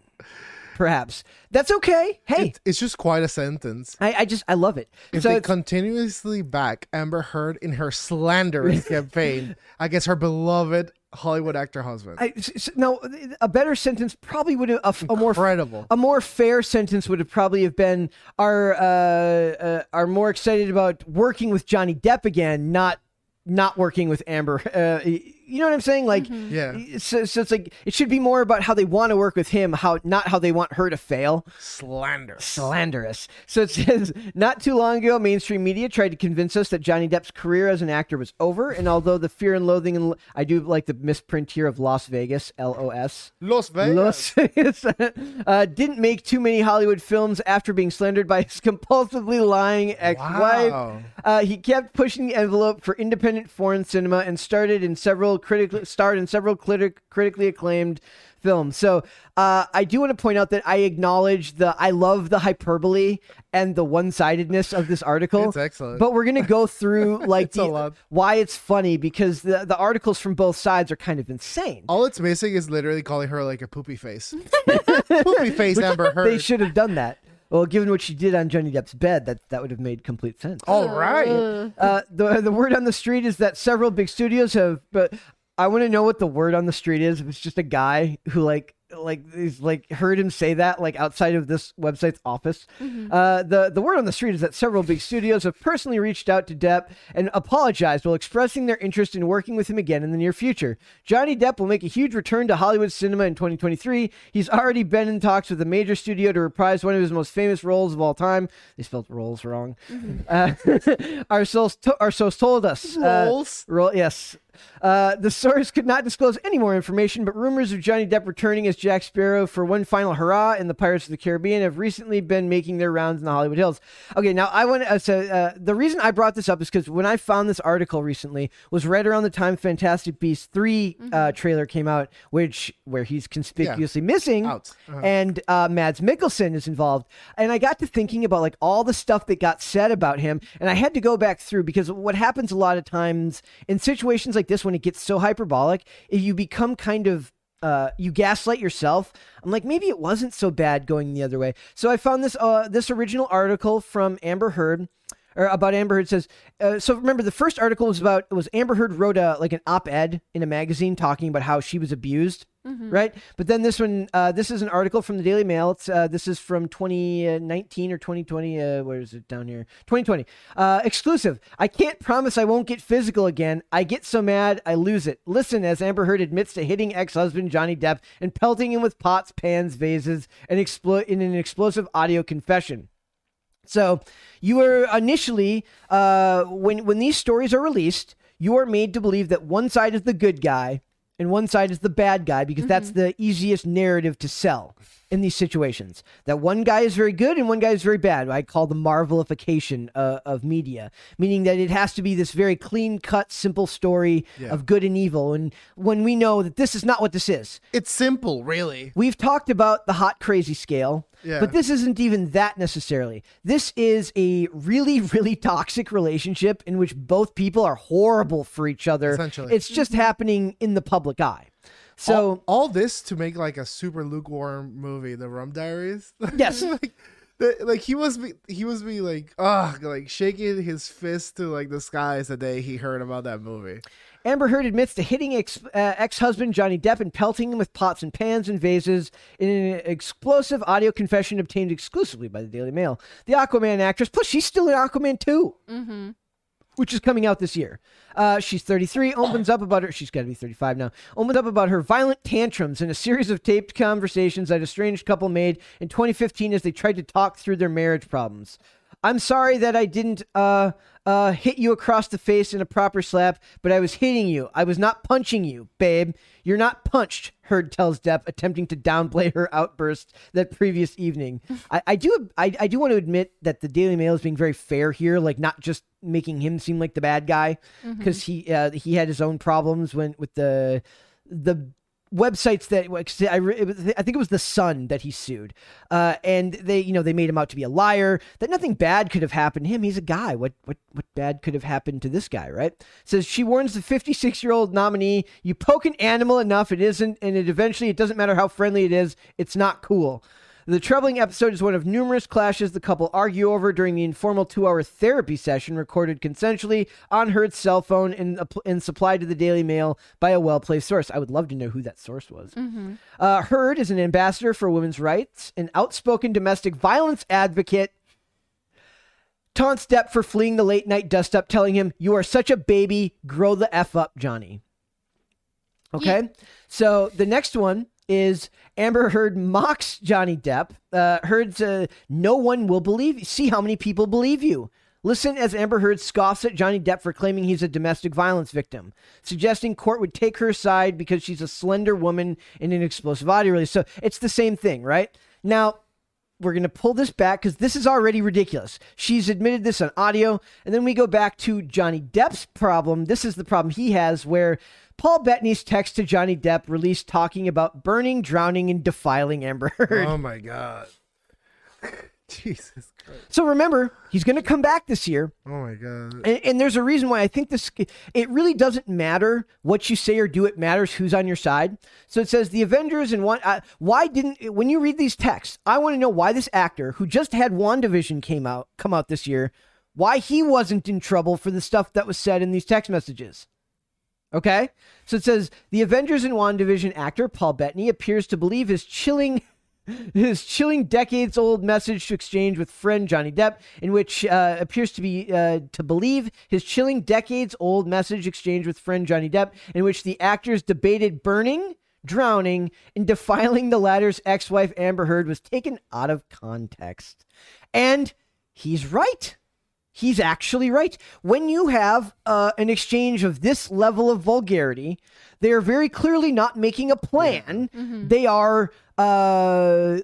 Perhaps that's okay. Hey, It- it's just quite a sentence. I, I just I love it. If so they it's- continuously back Amber Heard in her slanderous campaign against her beloved Hollywood actor husband. I, s- s- no, a better sentence probably would have a, a more Incredible. a more fair sentence would have probably have been are uh, uh, are more excited about working with Johnny Depp again, not not working with Amber. Uh, you know what I'm saying? Like, Yeah. so, so it's like it should be more about how they want to work with him, how not how they want her to fail. Slander. Slanderous. So it says, not too long ago, mainstream media tried to convince us that Johnny Depp's career as an actor was over. And although the fear and loathing, and I do like the misprint here of Las Vegas, L O S. Los Vegas. Las Vegas uh, didn't make too many Hollywood films after being slandered by his compulsively lying ex-wife. Wow. Uh, he kept pushing the envelope for independent foreign cinema and started in several critically starred in several critic, critically acclaimed films. So uh, I do want to point out that I acknowledge the I love the hyperbole and the one-sidedness of this article. It's excellent. But we're gonna go through like the, why it's funny because the the articles from both sides are kind of insane. All it's missing is literally calling her like a poopy face. poopy face Amber Heard. They should have done that. Well, given what she did on Johnny Depp's bed, that that would have made complete sense. All right. Uh, the the word on the street is that several big studios have, but I want to know what the word on the street is. If it's just a guy who like like he's like heard him say that like outside of this website's office. Uh, the the word on the street is that several big studios have personally reached out to Depp and apologized while expressing their interest in working with him again in the near future. Johnny Depp will make a huge return to Hollywood cinema in 2023. He's already been in talks with a major studio to reprise one of his most famous roles of all time. They spelled roles wrong. Uh, our souls to- our source told us. Uh, Roles? Roll, yes. Uh, the source could not disclose any more information, but rumors of Johnny Depp returning as Jack Sparrow for one final hurrah in the Pirates of the Caribbean have recently been making their rounds in the Hollywood Hills. Okay, now I want to. Uh, so, uh, the reason I brought this up is because when I found this article recently was right around the time Fantastic Beasts 3 uh, trailer came out, which where he's conspicuously missing, Out. Uh-huh. and uh, Mads Mikkelsen is involved. And I got to thinking about like all the stuff that got said about him, and I had to go back through because what happens a lot of times in situations like this when it gets so hyperbolic, is you become kind of uh, you gaslight yourself. I'm like, maybe it wasn't so bad going the other way. So I found this uh, this original article from Amber Heard. Or about Amber Heard says. Uh, so remember, the first article was about was Amber Heard wrote a like an op-ed in a magazine talking about how she was abused, right? But then this one, uh, this is an article from the Daily Mail. It's uh, this is from 2019 or 2020. Uh, where is it down here? 2020. Uh, exclusive. I can't promise I won't get physical again. I get so mad I lose it. Listen, as Amber Heard admits to hitting ex-husband Johnny Depp and pelting him with pots, pans, vases, and explo- in an explosive audio confession. So you were initially uh, when when these stories are released, you are made to believe that one side is the good guy and one side is the bad guy because that's the easiest narrative to sell in these situations. That one guy is very good and one guy is very bad. I call the marvelification uh, of media, meaning that it has to be this very clean cut, simple story Yeah. of good and evil. And when we know that this is not what this is, It's simple, really. We've talked about the hot crazy scale, Yeah. but this isn't even that necessarily. This is a really, really toxic relationship in which both people are horrible for each other. Essentially. It's just happening in the public eye. So, all, all this to make like a super lukewarm movie, The Rum Diaries. Yes. like, the, like he was be he was be like ah like shaking his fist to like the skies the day he heard about that movie. Amber Heard admits to hitting ex uh, husband Johnny Depp and pelting him with pots and pans and vases in an explosive audio confession obtained exclusively by the Daily Mail. The Aquaman actress, plus she's still in Aquaman too. Mm-hmm. Which is coming out this year. Uh, she's 33, opens up about her, she's got to be 35 now, opens up about her violent tantrums in a series of taped conversations that a strange couple made in 2015 as they tried to talk through their marriage problems. I'm sorry that I didn't uh, uh, hit you across the face in a proper slap, but I was hitting you. I was not punching you, babe. You're not punched, Heard tells Depp, attempting to downplay her outburst that previous evening. I, I do I, I do want to admit that the Daily Mail is being very fair here, like not just making him seem like the bad guy because he uh, he had his own problems when with the the websites that I, I think it was the Sun that he sued, uh, and they you know they made him out to be a liar. That nothing bad could have happened to him. He's a guy. What what what bad could have happened to this guy? Right? Says she warns the 56 year old nominee: you poke an animal enough, it isn't, and it eventually it doesn't matter how friendly it is, it's not cool. The troubling episode is one of numerous clashes the couple argue over during the informal two hour therapy session recorded consensually on Heard's cell phone and, and supplied to the Daily Mail by a well placed source. I would love to know who that source was. Uh, Heard is an ambassador for women's rights, an outspoken domestic violence advocate. Taunts Depp for fleeing the late night dust up, telling him, You are such a baby, grow the F up, Johnny. Okay. So the next one is Amber Heard mocks Johnny Depp. Uh, Heard's uh, no one will believe you. See how many people believe you. Listen as Amber Heard scoffs at Johnny Depp for claiming he's a domestic violence victim, suggesting court would take her side because she's a slender woman in an explosive audio release. So it's the same thing, right? Now, we're going to pull this back because this is already ridiculous. She's admitted this on audio. And then we go back to Johnny Depp's problem. This is the problem he has where Paul Bettany's text to Johnny Depp released talking about burning, drowning, and defiling Amber Heard. Oh my god. Jesus Christ. so remember, he's going to come back this year. Oh my god. And, and there's a reason why I think this, it really doesn't matter what you say or do. It matters who's on your side. So it says the Avengers and one, uh, why didn't, when you read these texts, I want to know why this actor who just had WandaVision came out, come out this year, why he wasn't in trouble for the stuff that was said in these text messages. Okay? So it says the Avengers and WandaVision actor Paul Bettany appears to believe his chilling his chilling decades old message to exchange with friend Johnny Depp, in which uh, appears to be uh, to believe his chilling decades old message exchange with friend Johnny Depp, in which the actors debated burning, drowning, and defiling the latter's ex wife Amber Heard was taken out of context. And he's right. He's actually right. When you have uh, an exchange of this level of vulgarity, they are very clearly not making a plan. They are uh,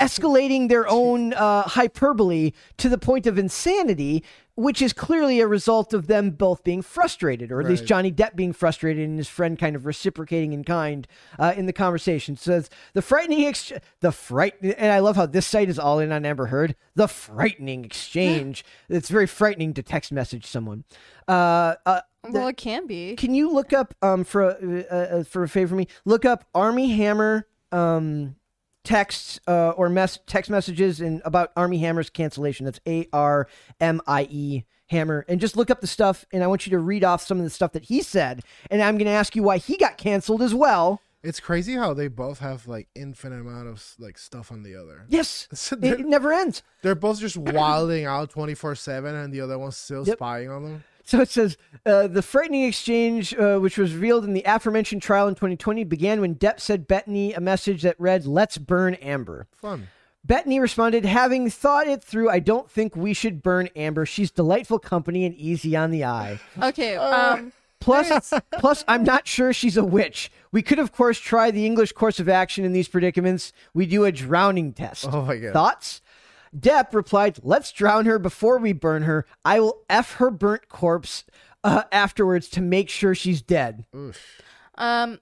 escalating their own uh, hyperbole to the point of insanity, which is clearly a result of them both being frustrated, or at least Johnny Depp being frustrated and his friend kind of reciprocating in kind uh, in the conversation. Says the frightening ex- the fright, and I love how this site is all in on Amber Heard. The frightening exchange. it's very frightening to text message someone. Uh, uh, Well, it can be. can you look up um for a- uh, uh, for a favor for me? Look up Armie Hammer um texts uh, or mess text messages and about Armie Hammer's cancellation. That's A R M I E Hammer, and just look up the stuff. And I want you to read off some of the stuff that he said, and I'm going to ask you why he got canceled as well. It's crazy how they both have like infinite amount of like stuff on the other. Yes, So it, it never ends. they're both just wilding out twenty four seven, and the other one's still Yep. spying on them. So it says uh, the frightening exchange, uh, which was revealed in the aforementioned trial in 2020, began when Depp said Bettany a message that read, "Let's burn Amber." Fun. Bettany responded, having thought it through, I don't think we should burn Amber. She's delightful company and easy on the eye. Okay. Uh, Um. Plus, plus, I'm not sure she's a witch. We could, of course, try the English course of action in these predicaments. We do a drowning test. Oh my god. Thoughts? Depp replied, Let's drown her before we burn her. I will F her burnt corpse uh, afterwards to make sure she's dead. Oof. Um.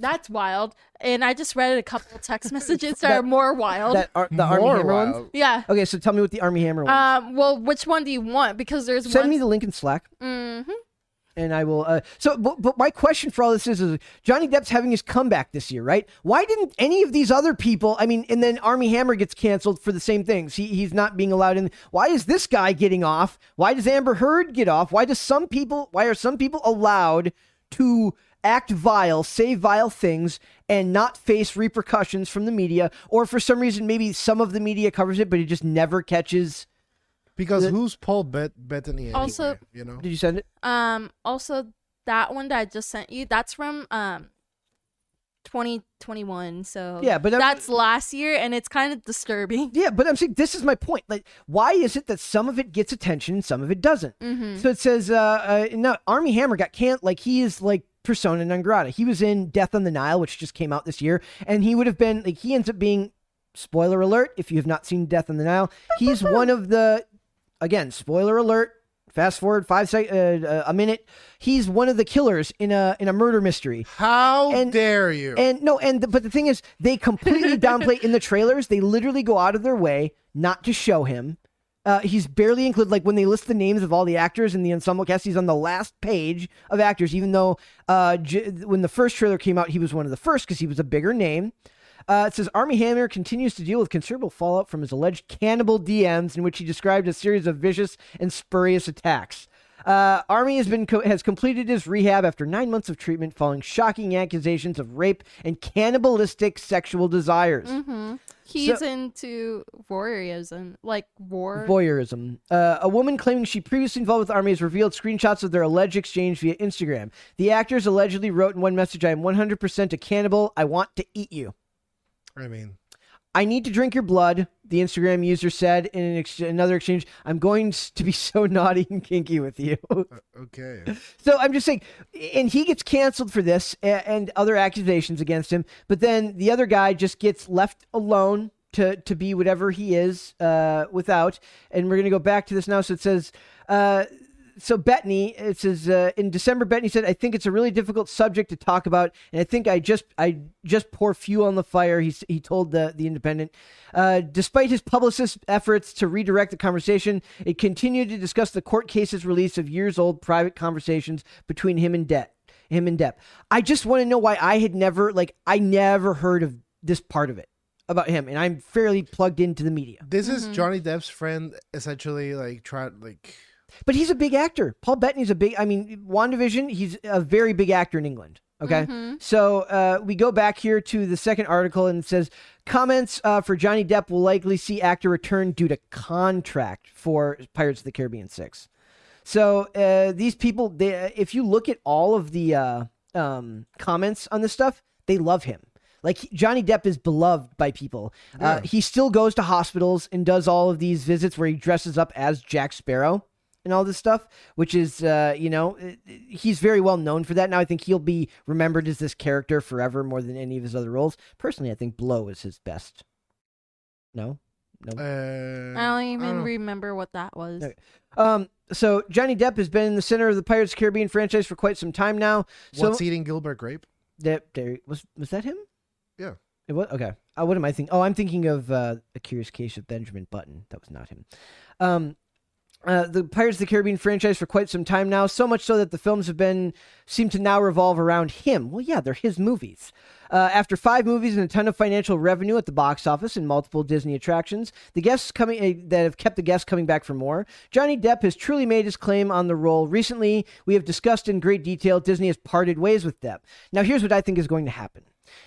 That's wild. And I just read a couple of text messages that, That- are more wild. That are, the Armie More Hammer ones? yeah. Okay, so tell me what the Armie Hammer ones. Um. Well, which one do you want? Because there's Send one. me the link in Slack. mm-hmm. And I will. Uh, so, but, but my question for all this is, is Johnny Depp's having his comeback this year, right? Why didn't any of these other people? I mean, and then Armie Hammer gets canceled for the same things. He he's not being allowed in. Why is this guy getting off? Why does Amber Heard get off? Why does some people? Why are some people allowed to? Act vile, say vile things, and not face repercussions from the media, or for some reason, maybe some of the media covers it, but it just never catches. Because The- who's Paul Bet- Bettany anyway? Also- you know. Did you send it? Um. Also, that one that I just sent you. That's from um. 2021 so Yeah, but I'm- that's last year and it's kind of disturbing Yeah, but I'm saying this is my point. Like, why is it that some of it gets attention and some of it doesn't? mm-hmm. So it says, uh, uh, no, Armie Hammer got can't like he is like persona non grata. He was in Death on the Nile, which just came out this year, and he would have been like he ends up being. Spoiler alert! If you have not seen Death on the Nile, he's one of the. Again, spoiler alert. Fast forward five sec- uh, uh, a minute. He's one of the killers in a in a murder mystery. How And- dare you? And no, and the, but the thing is, they completely downplay in the trailers. They literally go out of their way not to show him. Uh, he's barely included. Like when they list the names of all the actors in the ensemble cast, he's on the last page of actors. Even though uh, J- when the first trailer came out, he was one of the first because he was a bigger name. Uh, it says Armie Hammer continues to deal with considerable fallout from his alleged cannibal DMs, in which he described a series of vicious and spurious attacks. Uh, Armie has been co- has completed his rehab after nine months of treatment, following shocking accusations of rape and cannibalistic sexual desires. Mm-hmm. He's into voyeurism, like war. Voyeurism. Uh, a woman claiming she previously involved with Armie has revealed screenshots of their alleged exchange via Instagram. The actors allegedly wrote in one message, "I am 100% a cannibal. I want to eat you." I mean, I need to drink your blood, the Instagram user said in an ex- another exchange. I'm going to be so naughty and kinky with you. okay. so I'm just saying, and he gets canceled for this and other accusations against him. But then the other guy just gets left alone to, to be whatever he is uh, without. And we're going to go back to this now. So it says, uh, so Bettany, it says uh, in December, Bettany said, "I think it's a really difficult subject to talk about, and I think I just I just pour fuel on the fire." He he told the the Independent. Uh, despite his publicist efforts to redirect the conversation, it continued to discuss the court case's release of years old private conversations between him and Depp. Him and Depp. I just want to know why I had never like I never heard of this part of it about him, and I'm fairly plugged into the media. This is Mhm. Johnny Depp's friend essentially like trying like But he's a big actor. Paul Bettany's a big. I mean, WandaVision. He's a very big actor in England. Okay, Mhm. so uh, we go back here to the second article and it says comments uh, for Johnny Depp will likely see actor return due to contract for Pirates of the Caribbean six. So uh, these people, they, if you look at all of the uh, um, comments on this stuff, they love him. Like Johnny Depp is beloved by people. Uh, Yeah. he still goes to hospitals and does all of these visits where he dresses up as Jack Sparrow and all this stuff, which is, uh, you know, it- it- he's very well known for that. Now I think he'll be remembered as this character forever more than any of his other roles. Personally, I think Blow is his best. No, no. uh, I don't even know. remember what that was. Okay. Um, so Johnny Depp has been in the center of the Pirates of the Caribbean franchise for quite some time now. So What's eating Gilbert Grape? Depp, there was was that him? Yeah. It was okay. Uh, what am I thinking? Oh, I'm thinking of uh, a Curious Case of Benjamin Button. That was not him. Um, uh, the Pirates of the Caribbean franchise for quite some time now, so much so that the films have been seem to now revolve around him. Well, yeah, they're his movies. Uh, after five movies and a ton of financial revenue at the box office and multiple Disney attractions, the guests coming uh, that have kept the guests coming back for more, Johnny Depp has truly made his claim on the role. Recently, we have discussed in great detail Disney has parted ways with Depp. Now, here's what I think is going to happen.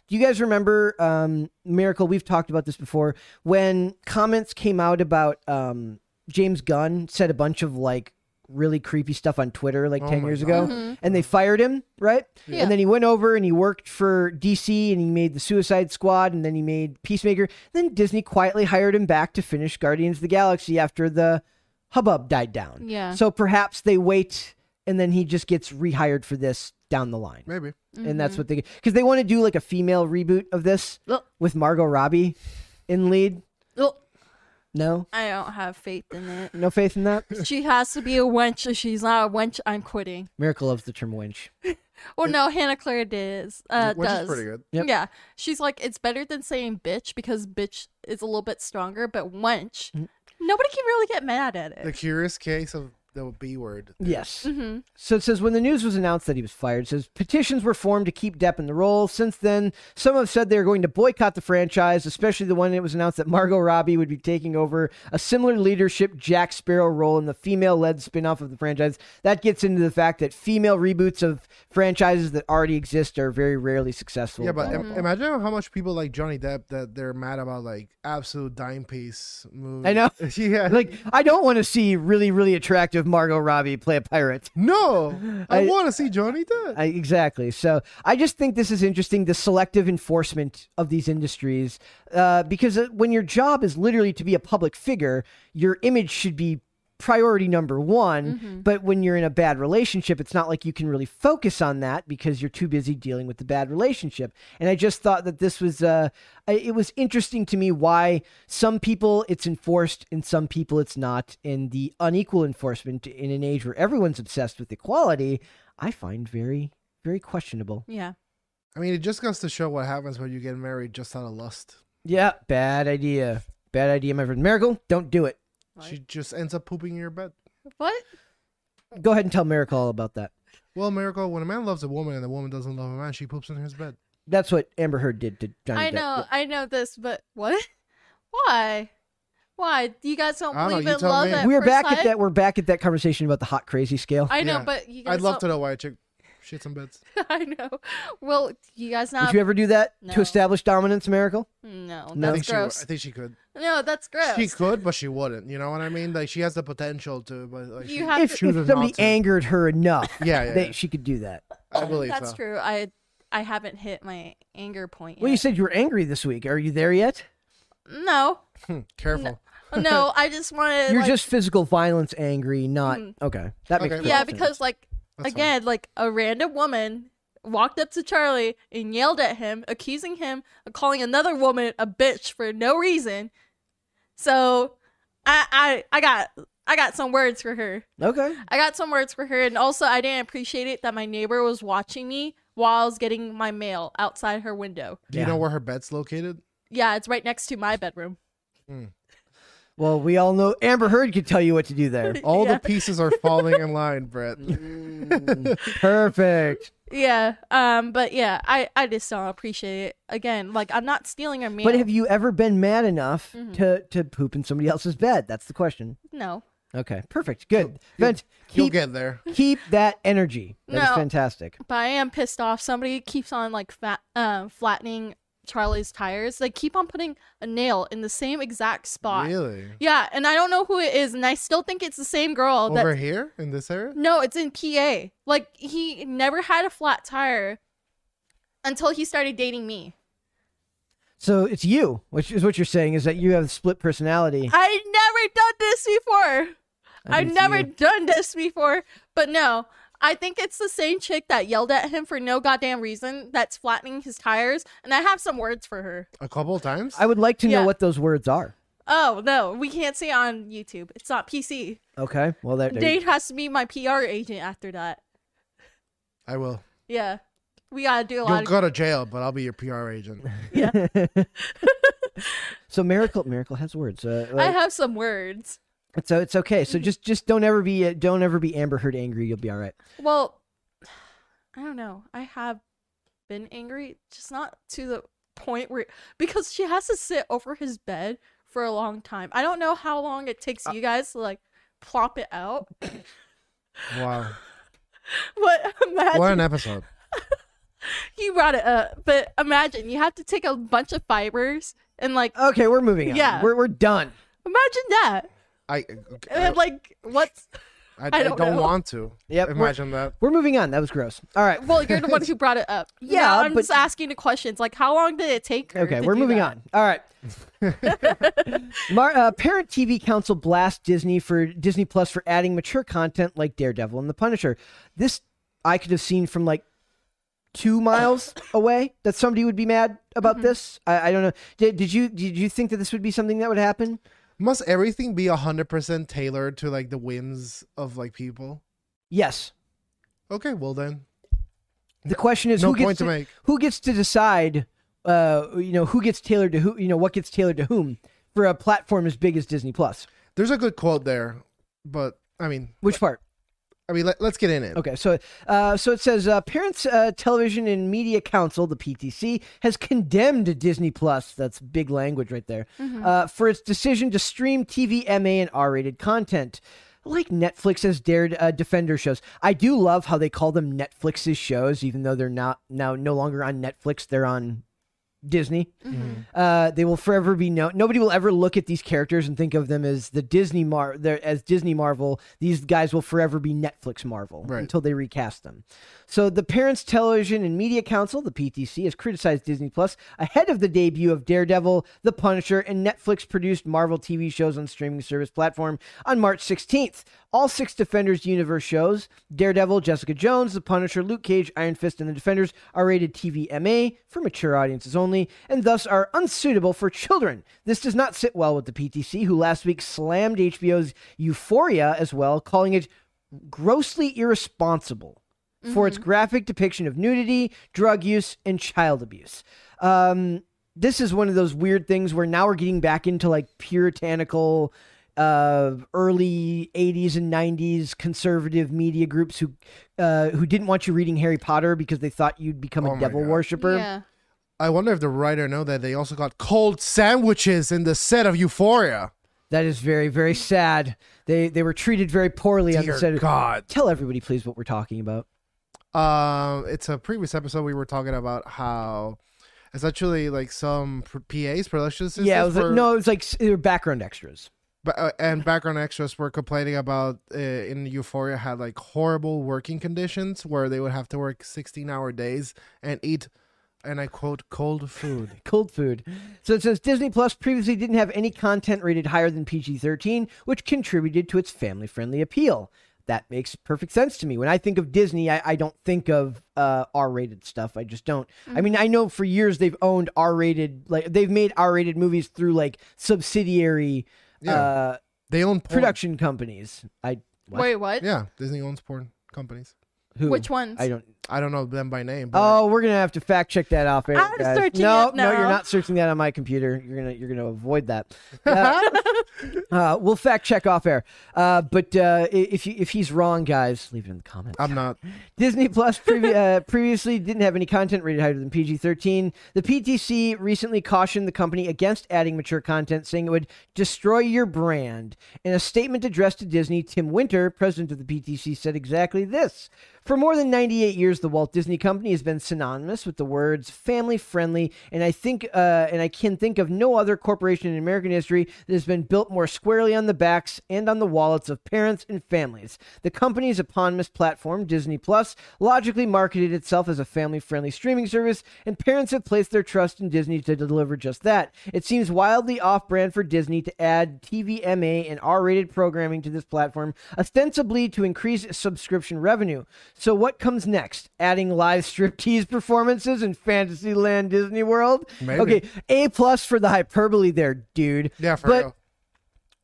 Do you guys remember um, Miracle? We've talked about this before. When comments came out about um, James Gunn said a bunch of like really creepy stuff on Twitter like Oh 10 my years God. ago, and they fired him, right? Yeah. And then he went over and he worked for DC and he made the Suicide Squad and then he made Peacemaker. Then Disney quietly hired him back to finish Guardians of the Galaxy after the hubbub died down. Yeah. So perhaps they wait and then he just gets rehired for this down the line Maybe. and that's mm-hmm. what they because they want to do like a female reboot of this Ugh. with Margot Robbie in lead. Ugh, No, I don't have faith in it. no faith in that. She has to be a wench. If she's not a wench, I'm quitting. Miracle loves the term wench. Well, no, Hannah Claire does. Uh, Which does. is pretty good. Yep. Yeah, she's like it's better than saying bitch because bitch is a little bit stronger, but wench, Mm. nobody can really get mad at it. The curious case of the B word. Yes. hmm So it says when the news was announced that he was fired, it says petitions were formed to keep Depp in the role. Since then, some have said they're going to boycott the franchise, especially the one that was announced that Margot Robbie would be taking over a similar leadership Jack Sparrow role in the female-led spin-off of the franchise. That gets into the fact that female reboots of franchises that already exist are very rarely successful. Yeah, but im- imagine how much people like Johnny Depp that they're mad about like absolute dime piece movie. I know. yeah. like I don't want to see really really attractive Margot Robbie play a pirate. no, I, I- want to see Johnny Depp. I, exactly. So I just think this is interesting the selective enforcement of these industries uh, because uh, when your job is literally to be a public figure, your image should be priority number one. But when you're in a bad relationship, it's not like you can really focus on that because you're too busy dealing with the bad relationship. And I just thought that this was uh, it was interesting to me why some people it's enforced and some people it's not. And the unequal enforcement in an age where everyone's obsessed with equality, I find very very questionable. Yeah. I mean, it just goes to show what happens when you get married just out of lust. Yeah, bad idea. Bad idea, my friend. Miracle, don't do it. She just ends up pooping in your bed. What? Go ahead and tell Miracle all about that. Well, Miracle, when a man loves a woman and the woman doesn't love a man, she poops in his bed. That's what Amber Heard did to Johnny I Depp. know, I know this, but what? Why? Why? You guys don't I don't know, believe you in tell love me. at We're first back at that. We're back at that conversation about the hot crazy scale. I know, Yeah. but you guys I'd love to don't- know why a chick shits in beds. I know. Well, you guys not. Would you ever do that to establish dominance, Miracle? No, No. I that's think she. would- gross. I think she could. No, that's gross. She could, but she wouldn't. You know what I mean? Like she has the potential to, but like You she, have If, to- chooses if somebody not to. angered her enough, Yeah, yeah, they, yeah. she could do that. I believe That's so. true. I I haven't hit my anger point yet. Well, you said you were angry this week. Are you there yet? no, Hmm, Careful. no. I just wanted. You're like, just physical violence angry, not Mhm. okay. That makes Okay. perfect yeah, sense. because like That's fine. again, like a random woman walked up to Charlie and yelled at him, accusing him of calling another woman a bitch for no reason. So, I I I got I got some words for her. okay, I got some words for her, and also I didn't appreciate it that my neighbor was watching me while I was getting my mail outside her window. Do you Yeah. know where her bed's located? Yeah, it's right next to my bedroom. Hmm. Well, we all know Amber Heard could tell you what to do there. All Yeah. the pieces are falling in line, Brett. Mm, Perfect. Yeah, um, but yeah, I I just don't appreciate it. Again, like I'm not stealing her mail. But have you ever been mad enough Mhm. to to poop in somebody else's bed? That's the question. no, Okay, perfect, good. You'll- Vent, You'll get there. keep that energy. That is No. fantastic. but I am pissed off. Somebody keeps on like fat, uh, flattening Charlie's tires. They keep on putting a nail in the same exact spot. Really? Yeah, and I don't know who it is, and I still think it's the same girl. that Over here in this area? No, it's in PA. Like he never had a flat tire until he started dating me. So it's you, which is what you're saying is that you have split personality. I never done this before. I I've never you. done this before. But no, I think it's the same chick that yelled at him for no goddamn reason that's flattening his tires. And I have some words for her. A couple of times? I would like to know Yeah. what those words are. Oh, no, we can't see on YouTube. It's not PC. Okay, well that. Dave has to be my PR agent after that. I will. Yeah. We gotta do a You'll lot of. go to jail, but I'll be your PR agent. Yeah. so miracle, miracle has words. Uh, I like- have some words. So it's okay. So just just don't ever be uh, don't ever be Amber Heard angry. You'll be all right. Well, I don't know. I have been angry, just not to the point where because she has to sit over his bed for a long time. I don't know how long it takes Uh you guys to like plop it out, Wow. but imagine What an episode. you brought it up. But imagine you have to take a bunch of fibers and like Okay, we're moving on. Yeah. We're we're done. imagine that. I And I, like what's I, I I don't don't, want to. Yep, we're- Imagine that. We're moving on. That was gross. All right. well, you're the one who brought it up. Yeah, Now I'm but- just asking the questions. Like, how long did it take? Her Okay, to we're do moving that? on. All right. Mar- uh, Parent TV Council blasts Disney for Disney Plus for adding mature content like Daredevil and The Punisher. This I could have seen from like two miles away that somebody would be mad about Mm-hmm. this. I, I don't know. Did, did you did you think that this would be something that would happen? Must everything be hundred percent tailored to like the whims of like people? Yes. Okay, well then, The question is no who gets to to, make. who gets to decide uh you know who gets tailored to who you know what gets tailored to whom for a platform as big as Disney Plus. There's a good quote there, but I mean, Which part? I mean, let, us get in it. Okay, so uh, so it says uh, Parents uh, Television and Media Council, the PTC, has condemned Disney Plus. That's big language right there. Uh, for its decision to stream TV, MA, and R-rated content. Like Netflix has dared uh, Defender shows. I do love how they call them Netflix's shows, even though they're not now no longer on Netflix. They're on Disney. Uh, they will forever be known. Nobody will ever look at these characters and think of them as the Disney Mar as Disney Marvel. These guys will forever be Netflix Marvel Right. until they recast them. So the Parents Television and Media Council, the PTC, has criticized Disney Plus ahead of the debut of Daredevil, The Punisher, and Netflix produced Marvel TV shows on streaming service platform on March 16th. All six Defenders universe shows Daredevil, Jessica Jones, The Punisher, Luke Cage, Iron Fist, and the Defenders are rated TV MA for mature audiences only and thus are unsuitable for children. This does not sit well with the PTC, who last week slammed HBO's Euphoria as well, calling it grossly irresponsible for its graphic depiction of nudity, drug use, and child abuse. Um, this is one of those weird things where now we're getting back into like puritanical uh early 80s and 90s conservative media groups who uh who didn't want you reading Harry Potter because they thought you'd become Oh a devil God. worshiper. Yeah. I wonder if the writer know that they also got cold sandwiches in the set of Euphoria. That is very very sad. They they were treated very poorly on the Dear set. God. Tell everybody please what we're talking about. Um, it's a previous episode we were talking about how it's actually like some PAs, production assistants, yeah, it was like, for- no, it was like they were background extras. Ba- uh, and background extras were complaining about uh, in Euphoria had like horrible working conditions where they would have to work 16 hour days and eat, and I quote, cold food. cold food. So it says Disney Plus previously didn't have any content rated higher than PG 13, which contributed to its family friendly appeal. That makes perfect sense to me. When I think of Disney, I, I don't think of uh, R rated stuff. I just don't. I mean, I know for years they've owned R rated, like, they've made R rated movies through like subsidiary Yeah. uh, They own porn. production companies. I, what? Wait, what? Yeah, Disney owns porn companies. Who? Which ones? I don't. I don't know them by name. But Oh, we're gonna have to fact check that off air. I'm guys. searching no, it no, you're not searching that on my computer. You're gonna you're gonna avoid that. Uh, uh, we'll fact check off air. Uh, but uh, if you, if he's wrong, guys, leave it in the comments. I'm not. Disney Plus previ- uh, previously didn't have any content rated higher than PG 13. The PTC recently cautioned the company against adding mature content, saying it would destroy your brand. In a statement addressed to Disney, Tim Winter, president of the PTC, said exactly this. For more than 98 years, the Walt Disney Company has been synonymous with the words family friendly, and I think, uh, and I can think of no other corporation in American history that has been built more squarely on the backs and on the wallets of parents and families. The company's eponymous platform, Disney Plus, logically marketed itself as a family friendly streaming service, and parents have placed their trust in Disney to deliver just that. It seems wildly off brand for Disney to add TV MA and R rated programming to this platform, ostensibly to increase subscription revenue. So, what comes next? Adding live striptease performances in Fantasyland Disney World? Maybe. Okay, A plus for the hyperbole there, dude. Yeah, for but real.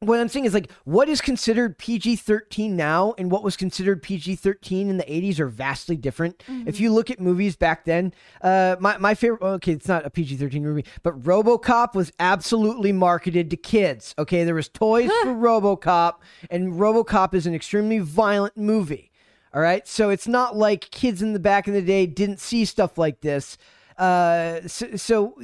what I'm saying is like what is considered PG-13 now and what was considered PG-13 in the 80s are vastly different. If you look at movies back then, uh, my my favorite okay, it's not a PG-13 movie, but RoboCop was absolutely marketed to kids. Okay, there was toys for RoboCop and RoboCop is an extremely violent movie. All right, so it's not like kids in the back in the day didn't see stuff like this. Uh, so, so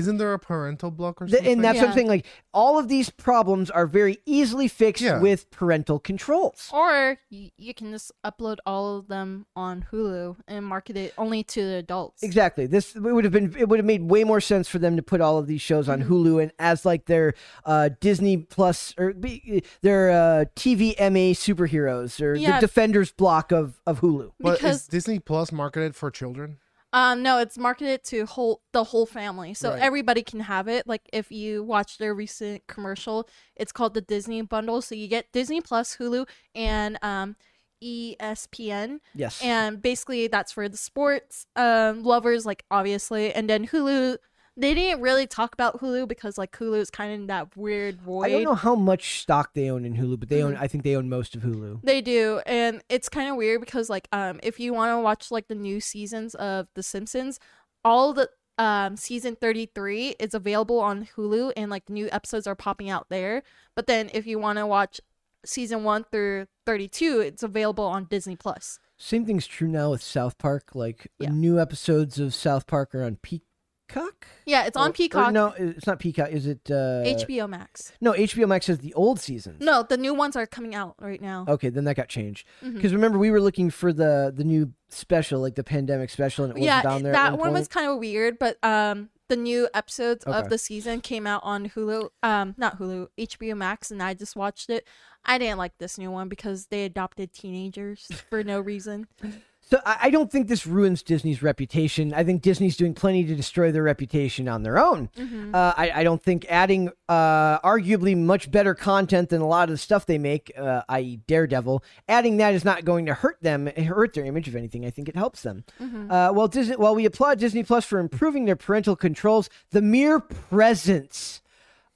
Isn't there a parental block or th- something? and that's what I'm Yeah. saying. Like all of these problems are very easily fixed Yeah. with parental controls. Or you, you can just upload all of them on Hulu and market it only to the adults. Exactly. This it would have been it would have made way more sense for them to put all of these shows on Mm-hmm. Hulu and as like their uh, Disney Plus or be- their uh, TV MA superheroes or Yeah. the Defenders block of of Hulu. But Because is Disney Plus marketed for children? Um, no, it's marketed to whole the whole family, so Right. everybody can have it. Like if you watch their recent commercial, it's called the Disney Bundle. So you get Disney Plus, Hulu, and um, ESPN, Yes. and basically that's for the sports um lovers, like obviously. And then Hulu, they didn't really talk about Hulu because like Hulu is kind of in that weird void. I don't know how much stock they own in Hulu, but they own Mm-hmm. I think they own most of Hulu. They do, and it's kind of weird because like um if you want to watch like the new seasons of The Simpsons, all the um season 33 is available on Hulu and like new episodes are popping out there. But then if you want to watch season 1 through 32, it's available on Disney Plus. Same thing's true now with South Park. Like Yeah. new episodes of South Park are on Peacock. Yeah, it's on or Peacock, no, it's not Peacock. Is it uh, HBO Max. No, HBO Max has the old seasons. No, the new ones are coming out right now. Okay, then that got changed. Because remember, we were looking for the the new special, like the pandemic special, and it yeah, wasn't down there. at that one one was point. kind of weird, but um, the new episodes Okay. of the season came out on Hulu. Um, not Hulu, HBO Max, and I just watched it. I didn't like this new one because they adopted teenagers for no reason. So I, I don't think this ruins Disney's reputation. I think Disney's doing plenty to destroy their reputation on their own. Mm-hmm. Uh, I, I don't think adding uh, arguably much better content than a lot of the stuff they make, uh, i.e., Daredevil, adding that is not going to hurt them, hurt their image. If anything, I think it helps them. Mm-hmm. Uh, while Disney, while we applaud Disney Plus for improving their parental controls, the mere presence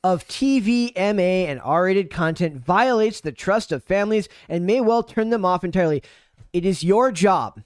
of TV, MA, and R-rated content violates the trust of families and may well turn them off entirely. It is your job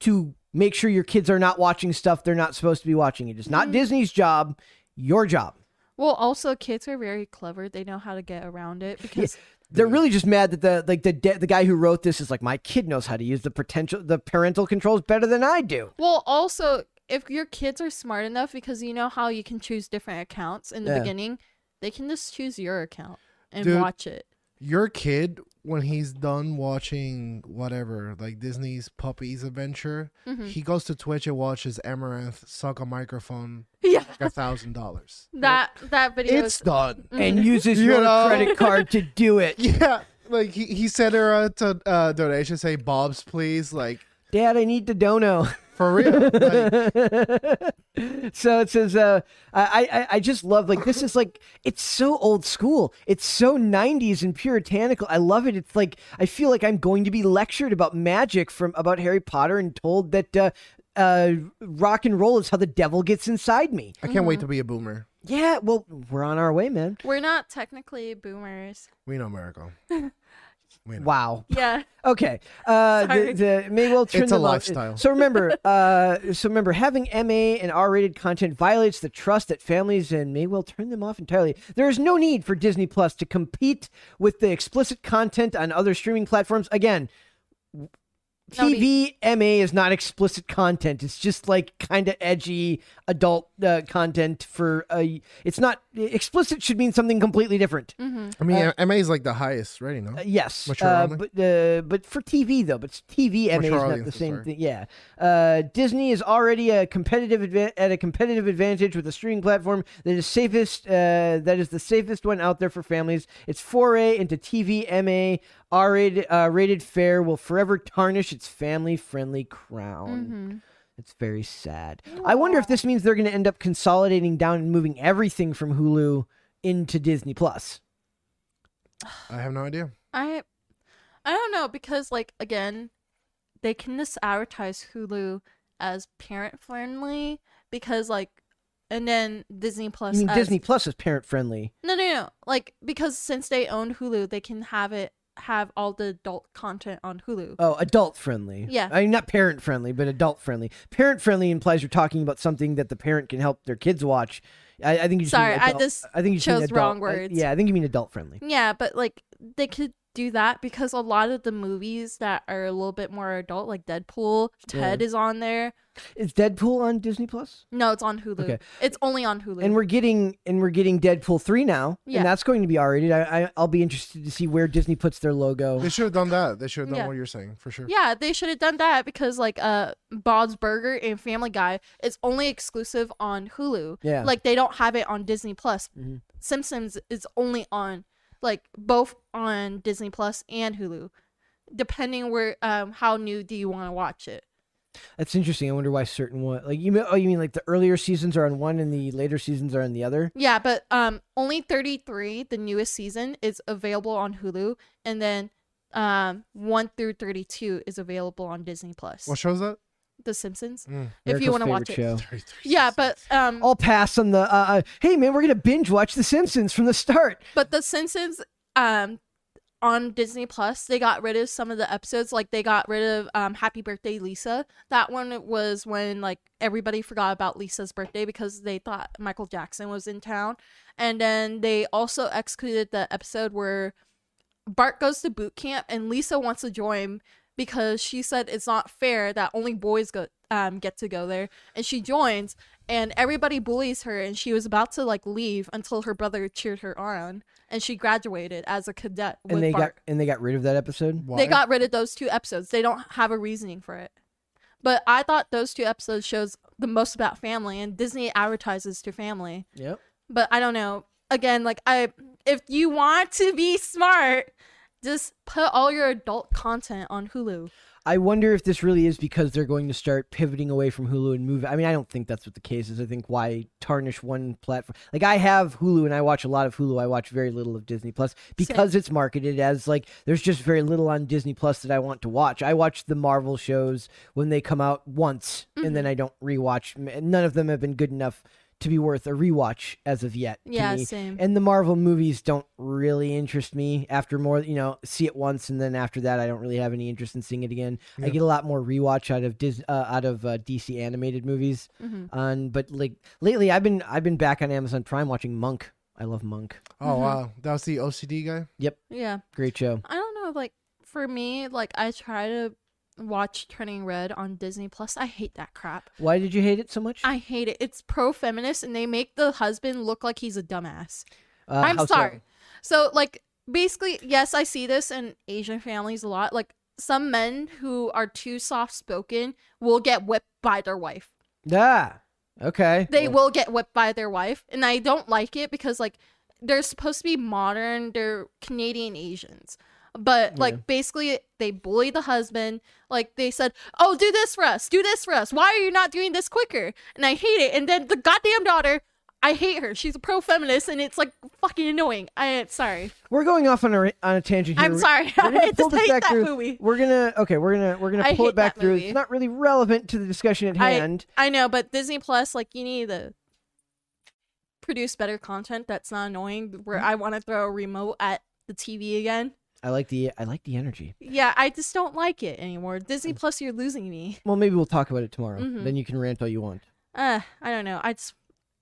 to make sure your kids are not watching stuff they're not supposed to be watching. It is not mm-hmm. Disney's job, your job. Well, also kids are very clever. They know how to get around it because They're really just mad that the like the de- the guy who wrote this is like my kid knows how to use the potential the parental controls better than I do. well, also if your kids are smart enough because you know how you can choose different accounts in the Yeah. beginning, they can just choose your account and Dude. watch it. Your kid, when he's done watching whatever, like Disney's Puppies Adventure, Mhm. he goes to Twitch and watches Amouranth suck a microphone Yeah, like a thousand dollars. that that video. It's is, done. And uses You your know? credit card to do it. Yeah, like he, he sent her a uh, donation, say Bob's please, like Dad, I need the dono. for real. Like, so it says uh I, I i just love like this is like it's so old school it's so 90s and puritanical i love it it's like i feel like i'm going to be lectured about magic from about harry potter and told that uh uh rock and roll is how the devil gets inside me I can't wait to be a boomer. yeah well we're on our way man We're not technically boomers. We know Miracle. We know. wow Yeah. Okay. Uh, the, Sorry. the may well turn It's a them off. lifestyle. So remember, uh, so remember, having MA and R-rated content violates the trust that families and may well turn them off entirely. There is no need for Disney Plus to compete with the explicit content on other streaming platforms. Again. No TV MA is not explicit content. It's just like kind of edgy adult uh, content for a. It's not explicit. Should mean something completely different. Mm-hmm. I mean, MA is like the highest rating, no? Uh, yes, uh, but uh, but for TV though, but TV MA is not the same sorry. thing. Yeah, uh, Disney is already a competitive adva- at a competitive advantage with a streaming platform that is safest. Uh, that is the safest one out there for families. Its foray into TV MA R rated uh, rated fare will forever tarnish its family friendly crown. Mm-hmm. It's very sad. I wonder if this means they're going to end up consolidating down and moving everything from Hulu into Disney Plus. I have no idea. I I don't know because like again, they can just advertise Hulu as parent friendly because like and then Disney Plus I mean, as, Disney Plus is parent friendly. No, no, no. Like because since they own Hulu, they can have it have all the adult content on Hulu. Oh, adult friendly. Yeah. I mean, not parent friendly, but adult friendly. Parent friendly implies you're talking about something that the parent can help their kids watch. I, I think you just Sorry, mean I adult- just I think you chose adult- wrong I- words. yeah, I think you mean adult friendly. Yeah, but like they could do that because a lot of the movies that are a little bit more adult, like Deadpool, Ted is on there. Is Deadpool on Disney Plus? No, it's on Hulu. Okay. It's only on Hulu. And we're getting and we're getting Deadpool three now, Yeah. and that's going to be R rated. I, I I'll be interested to see where Disney puts their logo. They should have done that. They should have done Yeah. what you're saying for sure. yeah, they should have done that because like uh Bob's Burger and Family Guy is only exclusive on Hulu. Yeah. Like they don't have it on Disney Plus. Mhm. Simpsons is only on like both on Disney Plus and Hulu. Depending where um how new do you want to watch it. That's interesting. I wonder why certain one like you mean, oh you mean like the earlier seasons are on one and the later seasons are on the other? Yeah, but um only 33, the newest season is available on Hulu and then um 1 through 32 is available on Disney Plus. What show's that? The Simpsons. Mm. If you want to watch it. show. Yeah, but um I'll pass on the. Uh, uh, hey man, we're gonna binge watch The Simpsons from the start. But The Simpsons, um, on Disney Plus, they got rid of some of the episodes. Like they got rid of um, Happy Birthday Lisa. That one was when like everybody forgot about Lisa's birthday because they thought Michael Jackson was in town. And then they also excluded the episode where Bart goes to boot camp and Lisa wants to join because she said it's not fair that only boys go um get to go there and she joins and everybody bullies her and she was about to like leave until her brother cheered her on and she graduated as a cadet with And they Bart. got and they got rid of that episode. Why? they got rid of those two episodes they don't have a reasoning for it but i thought those two episodes shows the most about family and disney advertises to family Yep. but I don't know. Again, like I if you want to be smart, just put all your adult content on Hulu. I wonder if this really is because they're going to start pivoting away from Hulu and move. I mean, I don't think that's what the case is. I think why tarnish one platform? Like I have Hulu and I watch a lot of Hulu. I watch very little of Disney Plus because it's marketed as like there's just very little on Disney Plus that I want to watch. I watch the Marvel shows when they come out once and then mm-hmm. I don't rewatch. None of them have been good enough to be worth a rewatch as of yet. to Yeah, me. same. And the Marvel movies don't really interest me after more, you know, see it once and then after that I don't really have any interest in seeing it again. I get a lot more rewatch out of Dis- uh, out of uh, DC animated movies. Mm-hmm. On but like lately I've been I've been back on Amazon Prime watching Monk. I love Monk. Oh wow, that was the OCD guy. Yep. Yeah. Great show. I don't know, like for me, like I try to watch Turning Red on Disney Plus. I hate that crap. Why did you hate it so much? I hate it. It's pro feminist and they make the husband look like he's a dumbass. Uh, I'm how so? sorry. So like basically, yes, I see this in Asian families a lot. Like some men who are too soft spoken will get whipped by their wife. Yeah. okay. They will get whipped by their wife, and I don't like it because like they're supposed to be modern. They're Canadian Asians. But like basically they bully the husband. Like they said, "Oh, do this for us. Do this for us. Why are you not doing this quicker?" And I hate it. And then the goddamn daughter, I hate her. She's a pro feminist and it's like fucking annoying. I sorry. We're going off on a on a tangent here. I'm sorry. We're gonna I pull this back through. movie. We're gonna okay. We're gonna we're gonna I pull it back through. movie. It's not really relevant to the discussion at hand. I know, but Disney Plus, like, you need to produce better content that's not annoying. Where mm-hmm. I want to throw a remote at the TV again. I like the I like the energy. Yeah, I just don't like it anymore. Disney Plus, you're losing me. Well, maybe we'll talk about it tomorrow. Mhm. Then you can rant all you want. Uh, I don't know. I just,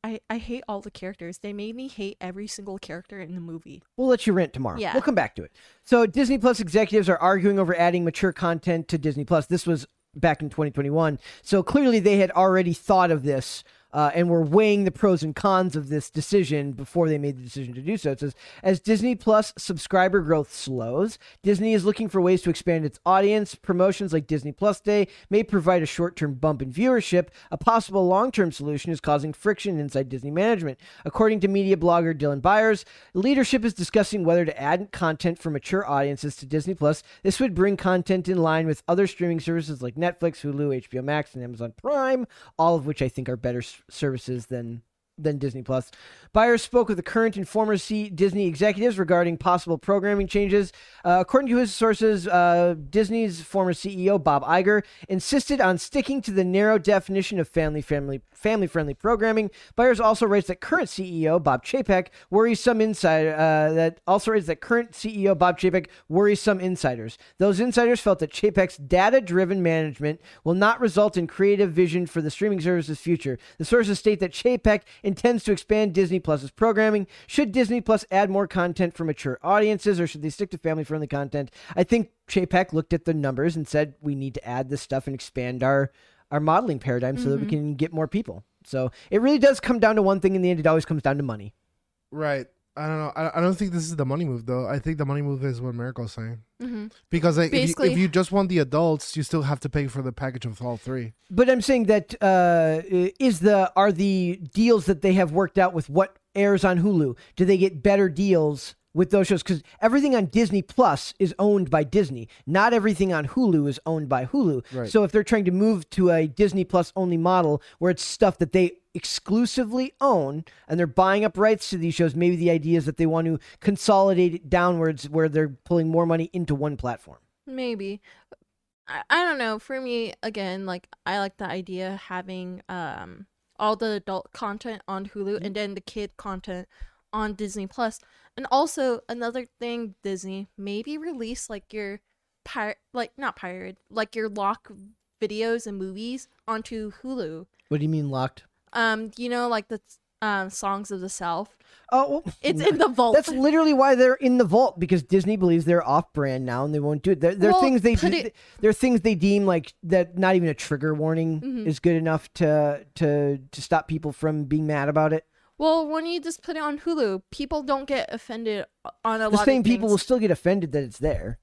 I, I hate all the characters. They made me hate every single character in the movie. We'll let you rant tomorrow. Yeah. We'll come back to it. So Disney Plus executives are arguing over adding mature content to Disney Plus. This was back in 2021. So clearly they had already thought of this uh, and were weighing the pros and cons of this decision before they made the decision to do so. It says, as Disney Plus subscriber growth slows, Disney is looking for ways to expand its audience. Promotions like Disney Plus Day may provide a short term bump in viewership. A possible long term solution is causing friction inside Disney management. According to media blogger Dylan Byers, leadership is discussing whether to add content for mature audiences to Disney Plus. This would bring content in line with other streaming services like Netflix, Hulu, HBO Max, and Amazon Prime, all of which I think are better services than than Disney Plus. Byers spoke with the current and former C- Disney executives regarding possible programming changes. Uh, according to his sources, uh, Disney's former CEO Bob Iger insisted on sticking to the narrow definition of family family family friendly programming. Byers also writes that current CEO Bob Chapek worries some insider uh, that also writes that current CEO Bob Chapek worries some insiders. Those insiders felt that Chapek's data driven management will not result in creative vision for the streaming service's future. The sources state that Chapek intends to expand Disney Plus's programming. Should Disney Plus add more content for mature audiences, or should they stick to family-friendly content? I think Chapek looked at the numbers and said we need to add this stuff and expand our our modeling paradigm so that we mm-hmm. can get more people. So it really does come down to one thing in the end. It always comes down to money. Right. I don't know. I, I don't think this is the money move though. I think the money move is what Miracle's saying. hmm Because like, if, you, Basically- if you just want the adults, you still have to pay for the package of all three. But I'm saying that uh, is the are the deals that they have worked out with what airs on Hulu? Do they get better deals with those shows? Because everything on Disney Plus is owned by Disney. Not everything on Hulu is owned by Hulu. Right. So if they're trying to move to a Disney Plus only model where it's stuff that they exclusively own and they're buying up rights to these shows, maybe the idea is that they want to consolidate it downwards where they're pulling more money into one platform. Maybe. I, I don't know. For me, again, like I like the idea of having um all the adult content on Hulu and then the kid content on Disney Plus. And also another thing, Disney, maybe release like your pirate like not pirate, like your lock videos and movies onto Hulu. What do you mean locked? Um, you know, like the um songs of the South. Oh, well, It's in the vault. That's literally why they're in the vault because Disney believes they're off-brand now and they won't do it. There, there are things they it- there are things they deem like that. Not even a trigger warning Mhm. is good enough to to to stop people from being mad about it. well, when you just put it on Hulu, people don't get offended on a The lot same of people will still get offended that it's there.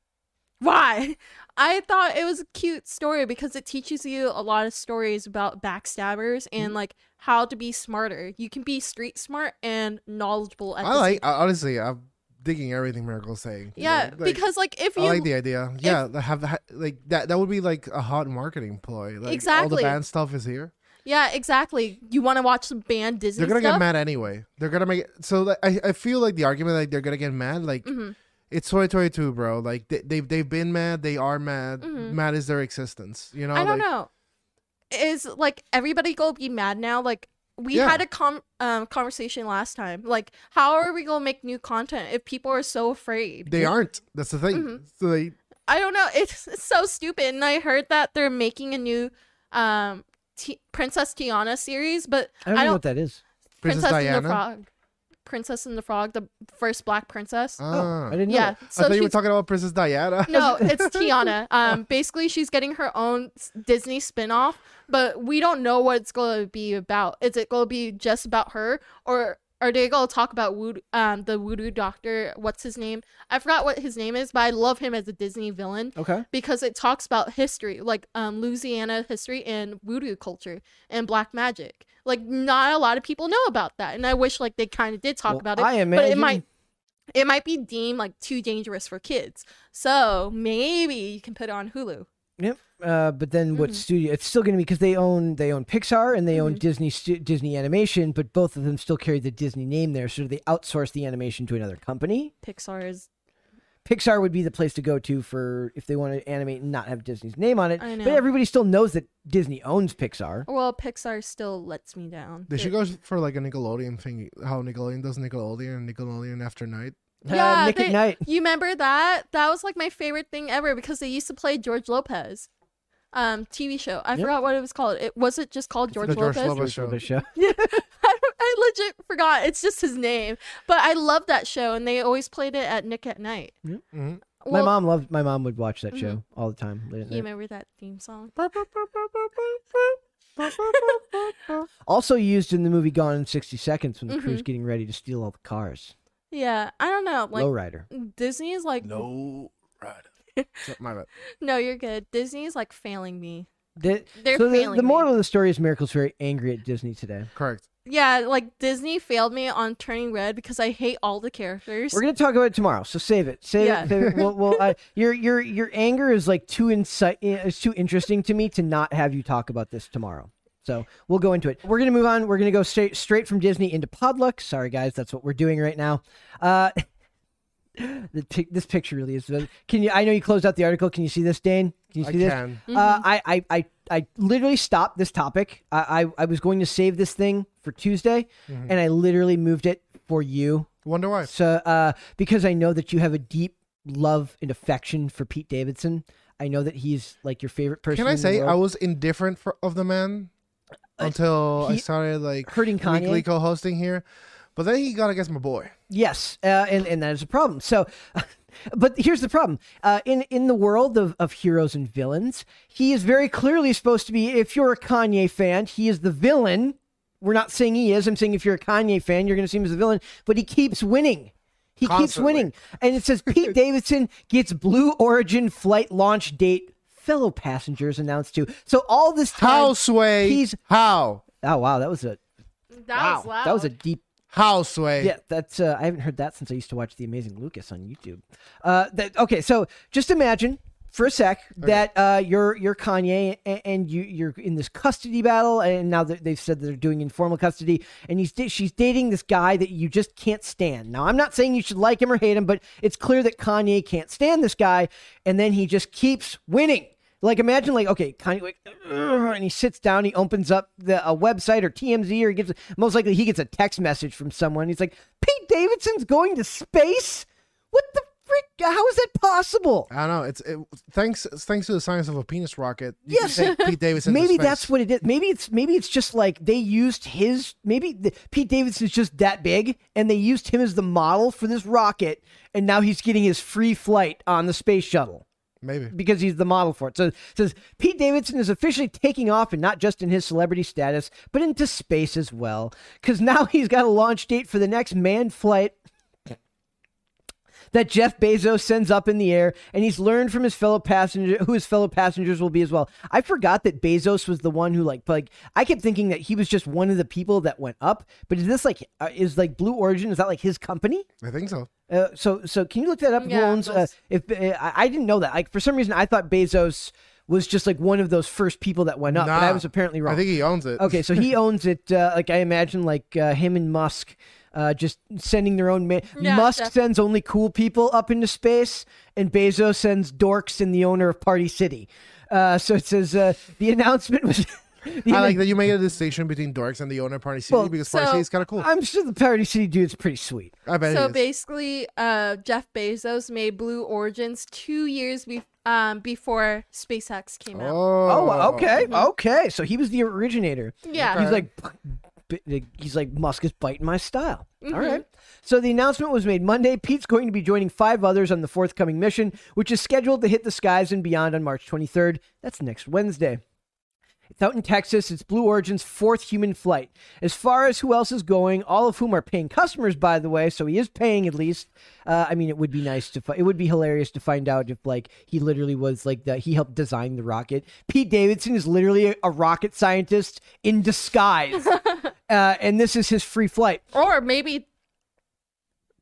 Why? I thought it was a cute story because it teaches you a lot of stories about backstabbers Mm-hmm. and like how to be smarter. You can be street smart and knowledgeable at I like. I, honestly, I'm digging everything Miracle's saying. Yeah, Like, because like if I you like the idea. Yeah, the- have like that. That would be like a hot marketing ploy. Like, All the band stuff is here. Yeah, exactly. You want to watch some band Disney They're gonna stuff? get mad anyway. They're gonna make it, so. Like, I I feel like the argument like they're gonna get mad. Like Mhm. it's 2022, bro. Like they they've they've been mad. They are mad. Mhm. Mad is their existence. You know. I don't like, know. Is like everybody gonna be mad now? Like we Yeah. had a com- um conversation last time. Like how are we gonna make new content if people are so afraid? They aren't. That's the thing. Mhm. So they I don't know. It's, it's so stupid. And I heard that they're making a new um T- Princess Tiana series, but I don't I know don't- what that is. Princess, and the Diana. Frog, Princess and the Frog, the first Black princess. Ah. I didn't know. yeah, that. so I thought you were she's talking about Princess Diana. no, it's Tiana. Um, basically, she's getting her own s- Disney spin-off, but we don't know what it's going to be about. Is it going to be just about her, or are they going to talk about voodoo, um, the voodoo doctor? What's his name? I forgot what his name is, but I love him as a Disney villain Okay. because it talks about history, like um, Louisiana history and voodoo culture and black magic. Like, not a lot of people know about that, and I wish like they kind of did talk Well, about it I but it might it might be deemed like too dangerous for kids. So maybe you can put it on Hulu. Yep. Uh, but then what Mhm. studio? It's still going to be because they own they own Pixar and they own Mhm. Disney Disney Animation, but both of them still carry the Disney name there. So they outsource the animation to another company? Pixar is Pixar would be the place to go to for if they want to animate and not have Disney's name on it. I know. But everybody still knows that Disney owns Pixar. well, Pixar still lets me down. They should go for like a Nickelodeon thing. How Nickelodeon does Nickelodeon and Nickelodeon After Night. Yeah, uh, Nick they- at Night. You remember that? That was like my favorite thing ever because they used to play George Lopez. Um, TV show. I Yep. forgot what it was called. It was it just called George Lopez. the George Lopez? Lopez show. Lopez show. I, I legit forgot. It's just his name. But I love that show, and they always played it at Nick at Night. hmm my mom loved. My mom would watch that Mhm. show all the time. late at You night. remember that theme song? Also used in the movie Gone in sixty seconds when the crew's Mhm. getting ready to steal all the cars. Yeah, I don't know. Like Lowrider. Disney is like No, rider. So, my bad. No, you're good. Disney is like failing me. The- They're so the, failing the me. moral of the story is Miracle's very angry at Disney today. Correct. Yeah, like Disney failed me on Turning Red because I hate all the characters. We're gonna talk about it tomorrow, so save it. Save Yeah. it. Save it. Well, well I, your your your anger is like too insight. Is too interesting to me to not have you talk about this tomorrow. So we'll go into it. We're gonna move on. We're gonna go straight straight from Disney into Podluck. Sorry guys, that's what we're doing right now. Uh, the pic- this picture really is. Can you? I know you closed out the article. Can you see this, Dane? Can you I see this? can. Uh, I, I, I, I literally stopped this topic. I, I, I was going to save this thing for Tuesday, and I literally moved it for you. Wonder why. So, uh, because I know that you have a deep love and affection for Pete Davidson. I know that he's like your favorite person. Can I in the say I was indifferent for, of the man? until I he- started like hurting Kanye? weekly co-hosting here. But then he got against my boy. Yes, uh, and and that is a problem. So, but here's the problem: uh, in in the world of, of heroes and villains, he is very clearly supposed to be. If you're a Kanye fan, he is the villain. We're not saying he is. I'm saying if you're a Kanye fan, you're going to see him as the villain. But he keeps winning. He keeps winning, and it says Pete Davidson gets Blue Origin flight launch date. Fellow passengers announced too. So all this time, How sway? he's- how? oh wow, that was a That was loud. that was a deep How sway? yeah, that's uh, I haven't heard that since I used to watch The Amazing Lucas on YouTube. Uh, that okay, so just imagine for a sec that uh, you're you're Kanye and, and you you're in this custody battle, and now that they've said they're doing informal custody, and he's she's dating this guy that you just can't stand. Now I'm not saying you should like him or hate him, but it's clear that Kanye can't stand this guy, and then he just keeps winning. Like imagine like okay, Kanye like, and he sits down, he opens up the a website or TMZ or he gets most likely he gets a text message from someone. He's like, Pete Davidson's going to space. What the frick? How is that possible? I don't know. It's it, thanks thanks to the science of a penis rocket. you Yes. Pete Davidson. Maybe space. that's what it is. Maybe it's maybe it's just like they used his. Maybe the, Pete Davidson's just that big, and they used him as the model for this rocket, and now he's getting his free flight on the space shuttle. Maybe. because he's the model for it. So it says Pete Davidson is officially taking off, and not just in his celebrity status, but into space as well. Because now he's got a launch date for the next manned flight that Jeff Bezos sends up in the air, and he's learned from his fellow passenger who his fellow passengers will be as well. I forgot that Bezos was the one who like like I kept thinking that he was just one of the people that went up. But is this like uh, is like Blue Origin? Is that like his company? I think so. Uh, so, so can you look that up? Who Yeah, owns? Uh, if uh, I, I didn't know that, like for some reason, I thought Bezos was just like one of those first people that went up, but I was apparently wrong. I think he owns it. okay, so he owns it. Uh, like I imagine, like uh, him and Musk. Uh, just sending their own man. Yeah, Musk def- sends only cool people up into space, and Bezos sends dorks and the owner of Party City. Uh, so it says uh, the announcement was. the I like that you make a distinction between dorks and the owner of Party City Well, because Party so- City is kind of cool. I'm sure the Party City dude's pretty sweet. I bet so it is. basically, uh, Jeff Bezos made Blue Origins two years be- um, before SpaceX came out. Oh, Oh, okay, okay. So he was the originator. Yeah. He's like, b- he's like, Musk is biting my style. Mm-hmm. All right. So the announcement was made Monday. Pete's going to be joining five others on the forthcoming mission, which is scheduled to hit the skies and beyond on March 23rd. That's next Wednesday. It's out in Texas. It's Blue Origin's fourth human flight. As far as who else is going, all of whom are paying customers, by the way, so he is paying at least. Uh, I mean, it would be nice to. Fi- it would be hilarious to find out if, like, he literally was like the he helped design the rocket. Pete Davidson is literally a, a rocket scientist in disguise, uh, and this is his free flight. Or maybe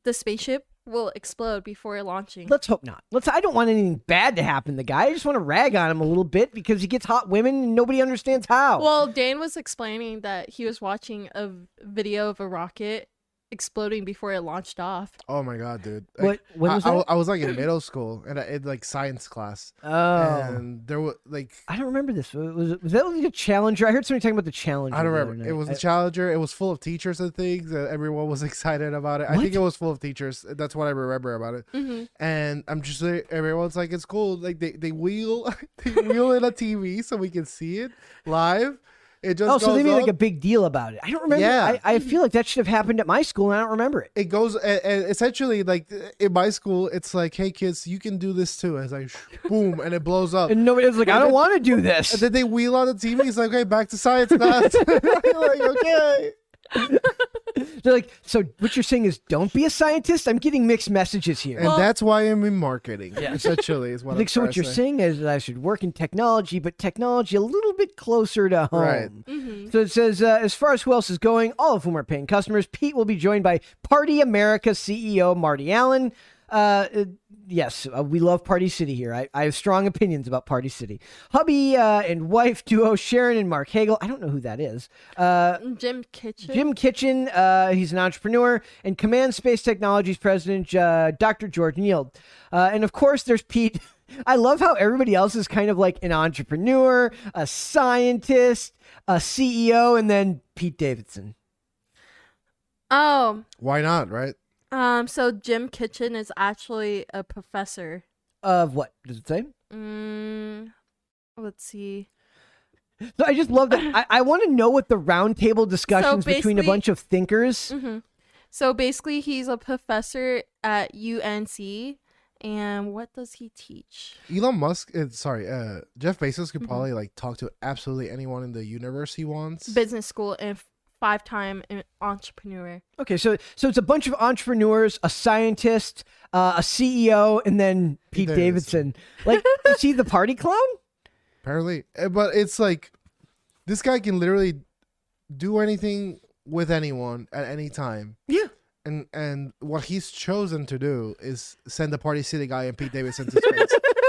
the spaceship will explode before launching. Let's hope not. Let's. I don't want anything bad to happen to the guy. I just want to rag on him a little bit because he gets hot women and nobody understands how. Well, Dan was explaining that he was watching a video of a rocket exploding before it launched off. Oh my god, dude! What- Like, when I, was I, that? I was like in middle school and I in like science class, oh. and there was like I don't remember this. Was, was that like a challenger? I heard somebody talking about the challenger. I don't remember. It night. was I- a challenger. It was full of teachers and things. And everyone was excited about it. I think it was full of teachers. That's what I remember about it. hmm And I'm just like, everyone's like, it's cool. Like they they wheel they wheel in a TV so we can see it live. It just Oh, so they made like a big deal about it. I don't remember. Yeah. I, I feel like that should have happened at my school, and I don't remember it. it goes and, essentially like in my school it's like hey kids you can do this too it's like boom and it blows up And nobody was like, "I don't want to do this." and then they wheel on the tv it's like okay back to science class like okay They're like, "So what you're saying is, don't be a scientist." I'm getting mixed messages here. and Well- that's why i'm in marketing essentially is what like, I'm so what you're say. saying is that I should work in technology, but technology a little bit closer to home. Right. hmm So it says, uh, as far as who else is going, all of whom are paying customers, Pete will be joined by Party America CEO Marty Allen. Uh, uh, yes, uh, we love Party City here. I, I have strong opinions about Party City. Hubby uh, and wife duo Sharon and Marc Hagle. I don't know who that is. Uh, Jim Kitchen. Jim Kitchen, uh, he's an entrepreneur, and Command Space Technologies president, uh, Dr. George Nield. Uh, and of course, there's Pete. I love how everybody else is kind of like an entrepreneur, a scientist, a CEO, and then Pete Davidson. Oh, why not right um, so Jim Kitchen is actually a professor. Of what does it say? Mm, let's see. So I just love that. I, I want to know what the roundtable discussions between a bunch of thinkers. hmm So basically, he's a professor at UNC. And what does he teach? Elon Musk, uh, sorry, uh, Jeff Bezos could Mhm. probably like talk to absolutely anyone in the universe he wants. Business school and five time entrepreneur. Okay, so so it's a bunch of entrepreneurs, a scientist, uh, a CEO, and then Pete Pete Davidson. Davidson. Like, is he the party clown? Apparently, Uh, but it's like this guy can literally do anything with anyone at any time. Yeah. And and what he's chosen to do is send the Party City guy and Pete Davidson to space.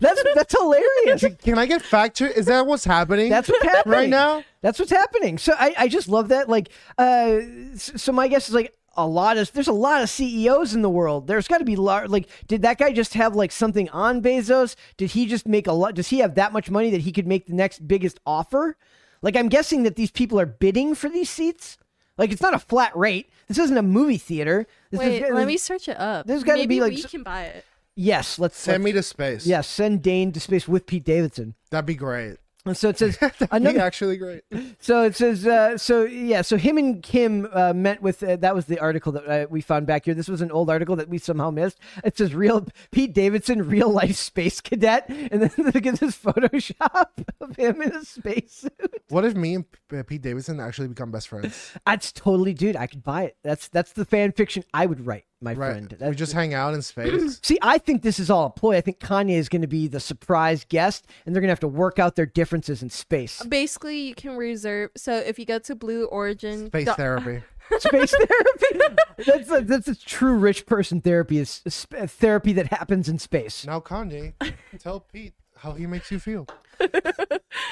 That's that's hilarious. can I get fact check? Is that what's happening That's what's happening right now? That's what's happening. So I, I just love that. Like, uh, so my guess is like a lot of there's a lot of CEOs in the world. There's got to be lar- like, did that guy just have like something on Bezos? Did he just make a lot? Does he have that much money that he could make the next biggest offer? Like, I'm guessing that these people are bidding for these seats. Like, it's not a flat rate. This isn't a movie theater. This Wait, is, let me search it up. there's gotta be, like, we can buy it. Yes, let's Send let's- me to space. Yes, send Dane to space with Pete Davidson. That'd be great. And so it says another actually great. So it says, uh, so yeah, so him and Kim uh, met with. Uh, that was the article that uh, we found back here. This was an old article that we somehow missed. It says, "Real Pete Davidson, real life space cadet," and then look at this Photoshop of him in a spacesuit. What if me and uh, Pete Davidson actually become best friends? That's totally, dude. I could buy it. That's that's the fan fiction I would write, my Right. friend. We just hang out in space. See, I think this is all a ploy. I think Kanye is going to be the surprise guest, and they're going to have to work out their differences in space. Basically, you can reserve. So if you go to Blue Origin, Space dot- therapy. space therapy. That's a, that's a true rich person therapy. Is sp- therapy that happens in space. Now Kanye, tell Pete how he makes you feel.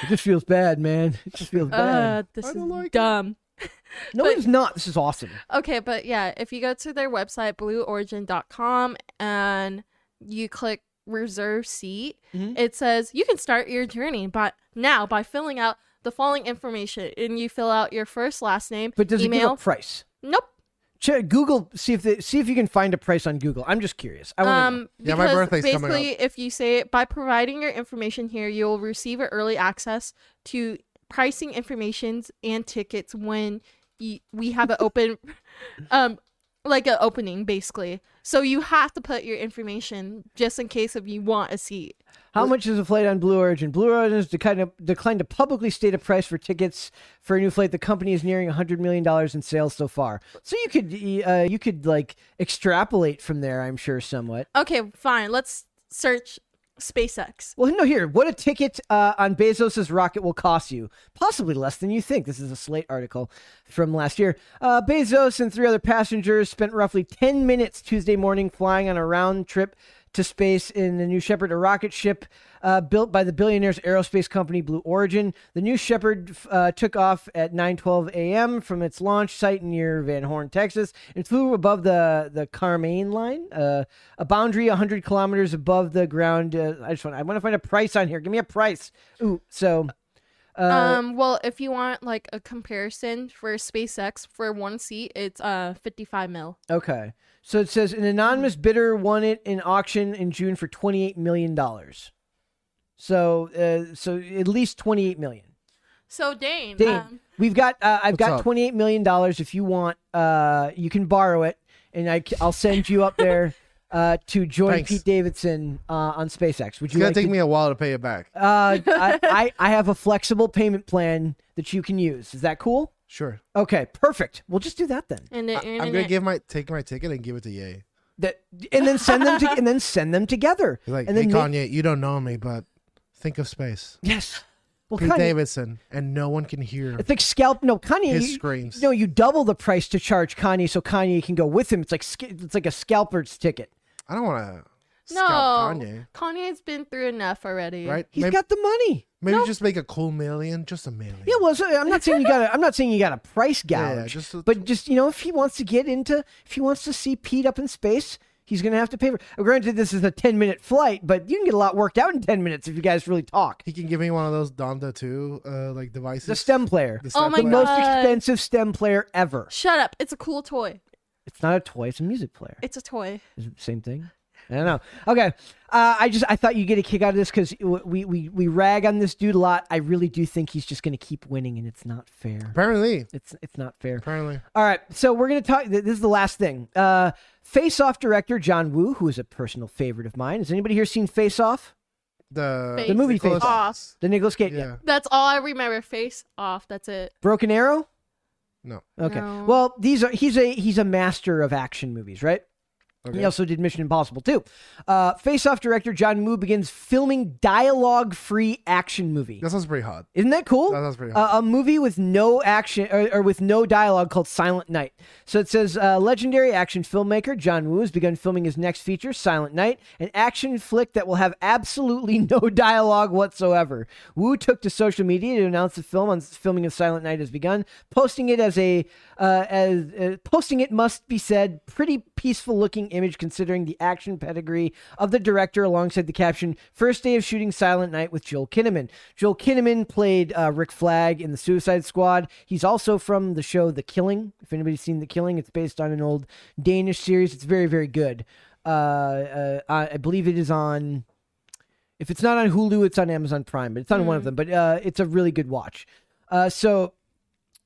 It just feels bad, man. It just feels bad. uh, this I is don't like it. dumb. no, but- it's not. This is awesome. Okay, but yeah, if you go to their website, blueorigin.com, and you click reserve seat, Mhm. it says you can start your journey but now by filling out the following information. And you fill out your first, last name, But does it give a price? nope. Check Google. See if they, see if you can find a price on Google. I'm just curious. I want to. Um, Yeah, my because birthday's coming basically, if you say it by providing your information here, you'll receive an early access to pricing informations and tickets when you, we have an open, um, like an opening basically. So you have to put your information just in case if you want a seat. How much is a flight on Blue Origin? Blue Origin has declined to, declined to publicly state a price for tickets for a new flight. The company is nearing hundred million dollars in sales so far. So you could uh, you could like extrapolate from there. I'm sure somewhat. Okay, fine. Let's search SpaceX. Well, no, here. What a ticket uh, on Bezos' rocket will cost you. Possibly less than you think. This is a Slate article from last year. Uh, Bezos and three other passengers spent roughly 10 minutes Tuesday morning flying on a round trip to space in the New Shepard, a rocket ship uh, built by the billionaire's aerospace company Blue Origin. The New Shepard uh, took off at 9:12 a.m. from its launch site near Van Horn, Texas, and flew above the the Karman line, uh, a boundary 100 kilometers above the ground. Uh, I just want I want to find a price on here. Give me a price. Ooh, so. Uh, um, well, if you want like a comparison for SpaceX for one seat, it's uh 55 mil. Okay. So it says an anonymous bidder won it in auction in June for $28 million. So, uh, so at least 28 million. So Dane, Dane, um, we've got, uh, I've got up? $28 million. If you want, uh, you can borrow it and I, I, will send you up there, uh, to join Thanks. Pete Davidson, uh, on SpaceX. Would It's you gonna like take to- me a while to pay it back. uh, I, I, I have a flexible payment plan that you can use. Is that cool? Sure. Okay, perfect. We'll just do that then. and the I, am gonna give my take my ticket and give it to Ye. That and then send them to and then send them together. He's like, and hey then make- Kanye, you don't know me, but think of space. Yes. Well, Pete Kanye, Davidson, and no one can hear it's like scalp. No, Kanye. his you- screams. no, you double the price to charge Kanye so Kanye can go with him. It's like it's like a scalper's ticket. I don't want to no, Kanye. Kanye's been through enough already. Right? He's maybe got the money. maybe No. just make a cool million, just a million. Yeah, well, so I'm not saying you got. to I'm not saying you got a price gouge. Yeah, just a- but just you know, if he wants to get into, if he wants to see Pete up in space, he's gonna have to pay for. uh, Granted, this is a 10 minute flight, but you can get a lot worked out in 10 minutes if you guys really talk. He can give me one of those Donda 2 uh, like devices. The stem player, The Oh my the player. most expensive stem player ever. Shut up! It's a cool toy. It's not a toy; it's a music player. It's a toy. Is it the same thing? I don't know. Okay, uh, I just I thought you'd get a kick out of this because we, we we rag on this dude a lot. I really do think he's just going to keep winning, and it's not fair. Apparently, It's it's not fair. apparently. All right, so we're gonna talk. This is the last thing. Uh, Face Off director John Woo, who is a personal favorite of mine. Has anybody here seen Face Off? The Face The movie Face Nicholas- Off. The Nicolas Cage. Yeah. That's all I remember. Face off. That's it. Broken Arrow. No. Okay. No. Well, these are he's a he's a master of action movies, right? Okay. He also did Mission Impossible too. Uh, Face Off director John Woo begins filming dialogue-free action movie. That sounds pretty hot. Isn't that cool? That sounds pretty Uh, a movie with no action or, or with no dialogue called Silent Night. So it says uh, legendary action filmmaker John Woo has begun filming his next feature, Silent Night, an action flick that will have absolutely no dialogue whatsoever. Woo took to social media to announce the film on filming of Silent Night has begun, posting it as a uh, as uh, posting it must be said pretty peaceful looking image considering the action pedigree of the director alongside the caption first day of shooting silent night with joel kinnaman. Joel kinnaman played uh, rick flag in the suicide squad. He's also from the show the killing. If anybody's seen the killing it's based on an old danish series. It's very very good. Uh, uh, i I believe it is on if it's not on hulu it's on amazon prime but it's on one of them but uh, it's a really good watch. Uh, so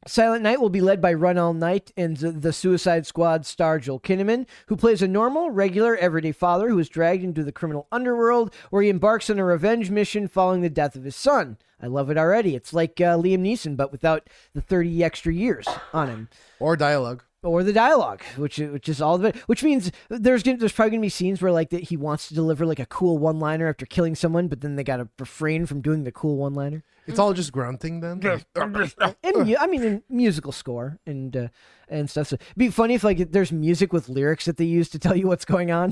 Silent Night will be led by Run All Night and the, Suicide Squad star Joel Kinnaman, who plays a normal, regular, everyday father who is dragged into the criminal underworld where he embarks on a revenge mission following the death of his son. I love it already. It's like uh, Liam Neeson, but without the 30 extra years on him Or dialogue. Or the dialogue, which which is all of it. Which means there's gonna, there's probably gonna be scenes where like that he wants to deliver like a cool one liner after killing someone, but then they gotta refrain from doing the cool one liner. It's all just grunting then. and mu- I mean, in musical score and uh, and stuff. So it'd be funny if like there's music with lyrics that they use to tell you what's going on.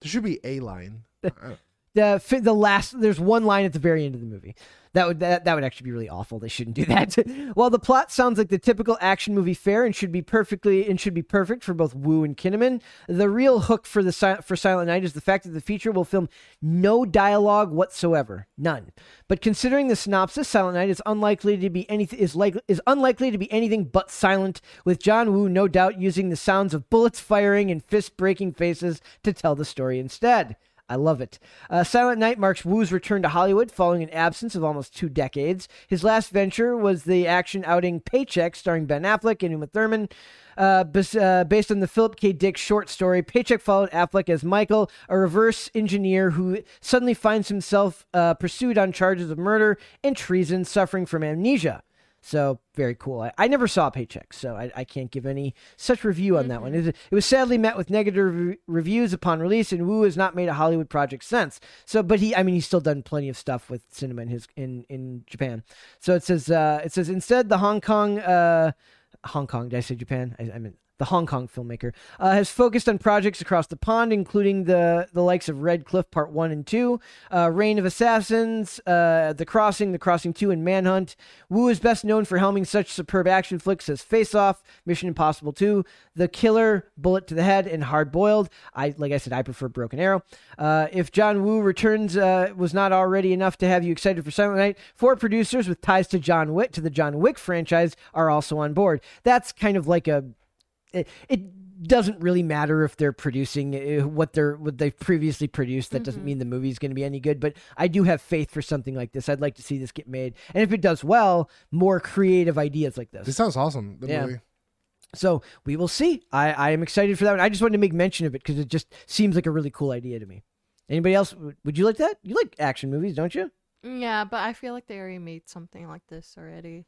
There should be a line. The the last there's one line at the very end of the movie. That would that, that would actually be really awful. They shouldn't do that. While the plot sounds like the typical action movie fare and should be perfectly and should be perfect for both Woo and Kinnaman, the real hook for the for Silent Night is the fact that the feature will film no dialogue whatsoever, none. But considering the synopsis, Silent Night is unlikely to be anything is like is unlikely to be anything but silent, with John Woo no doubt using the sounds of bullets firing and fist breaking faces to tell the story instead. I love it. Uh, Silent Night marks Woo's return to Hollywood following an absence of almost two decades. His last venture was the action outing Paycheck, starring Ben Affleck and Uma Thurman. Uh, bas- uh, based on the Philip K. Dick short story, Paycheck followed Affleck as Michael, a reverse engineer who suddenly finds himself uh, pursued on charges of murder and treason, suffering from amnesia. So very cool. I, I never saw Paycheck, so I, I can't give any such review on that one. It, it was sadly met with negative re- reviews upon release, and Woo has not made a Hollywood project since. So, but he, I mean, he's still done plenty of stuff with cinema in his in in Japan. So it says uh, it says instead the Hong Kong uh, Hong Kong. Did I say Japan? I, I meant the Hong Kong filmmaker, uh, has focused on projects across the pond, including the the likes of Red Cliff Part One and Two, uh, Reign of Assassins, uh, The Crossing, The Crossing Two, and Manhunt. Woo is best known for helming such superb action flicks as Face Off, Mission Impossible Two, The Killer, Bullet to the Head, and Hard Boiled. I like I said, I prefer Broken Arrow. Uh, if John Woo returns uh, was not already enough to have you excited for Silent Night, four producers with ties to John Wick to the John Wick franchise are also on board. That's kind of like a it, it doesn't really matter if they're producing uh, what they're what they've previously produced. That doesn't mean the movie's going to be any good. But I do have faith for something like this. I'd like to see this get made, and if it does well, more creative ideas like This this. sounds awesome. The Yeah. movie. So we will see. I, I am excited for that one. I just wanted to make mention of it because it just seems like a really cool idea to me. Anybody else? Would- Would you like that? You like action movies, don't you? Yeah, but I feel like they already made something like this already.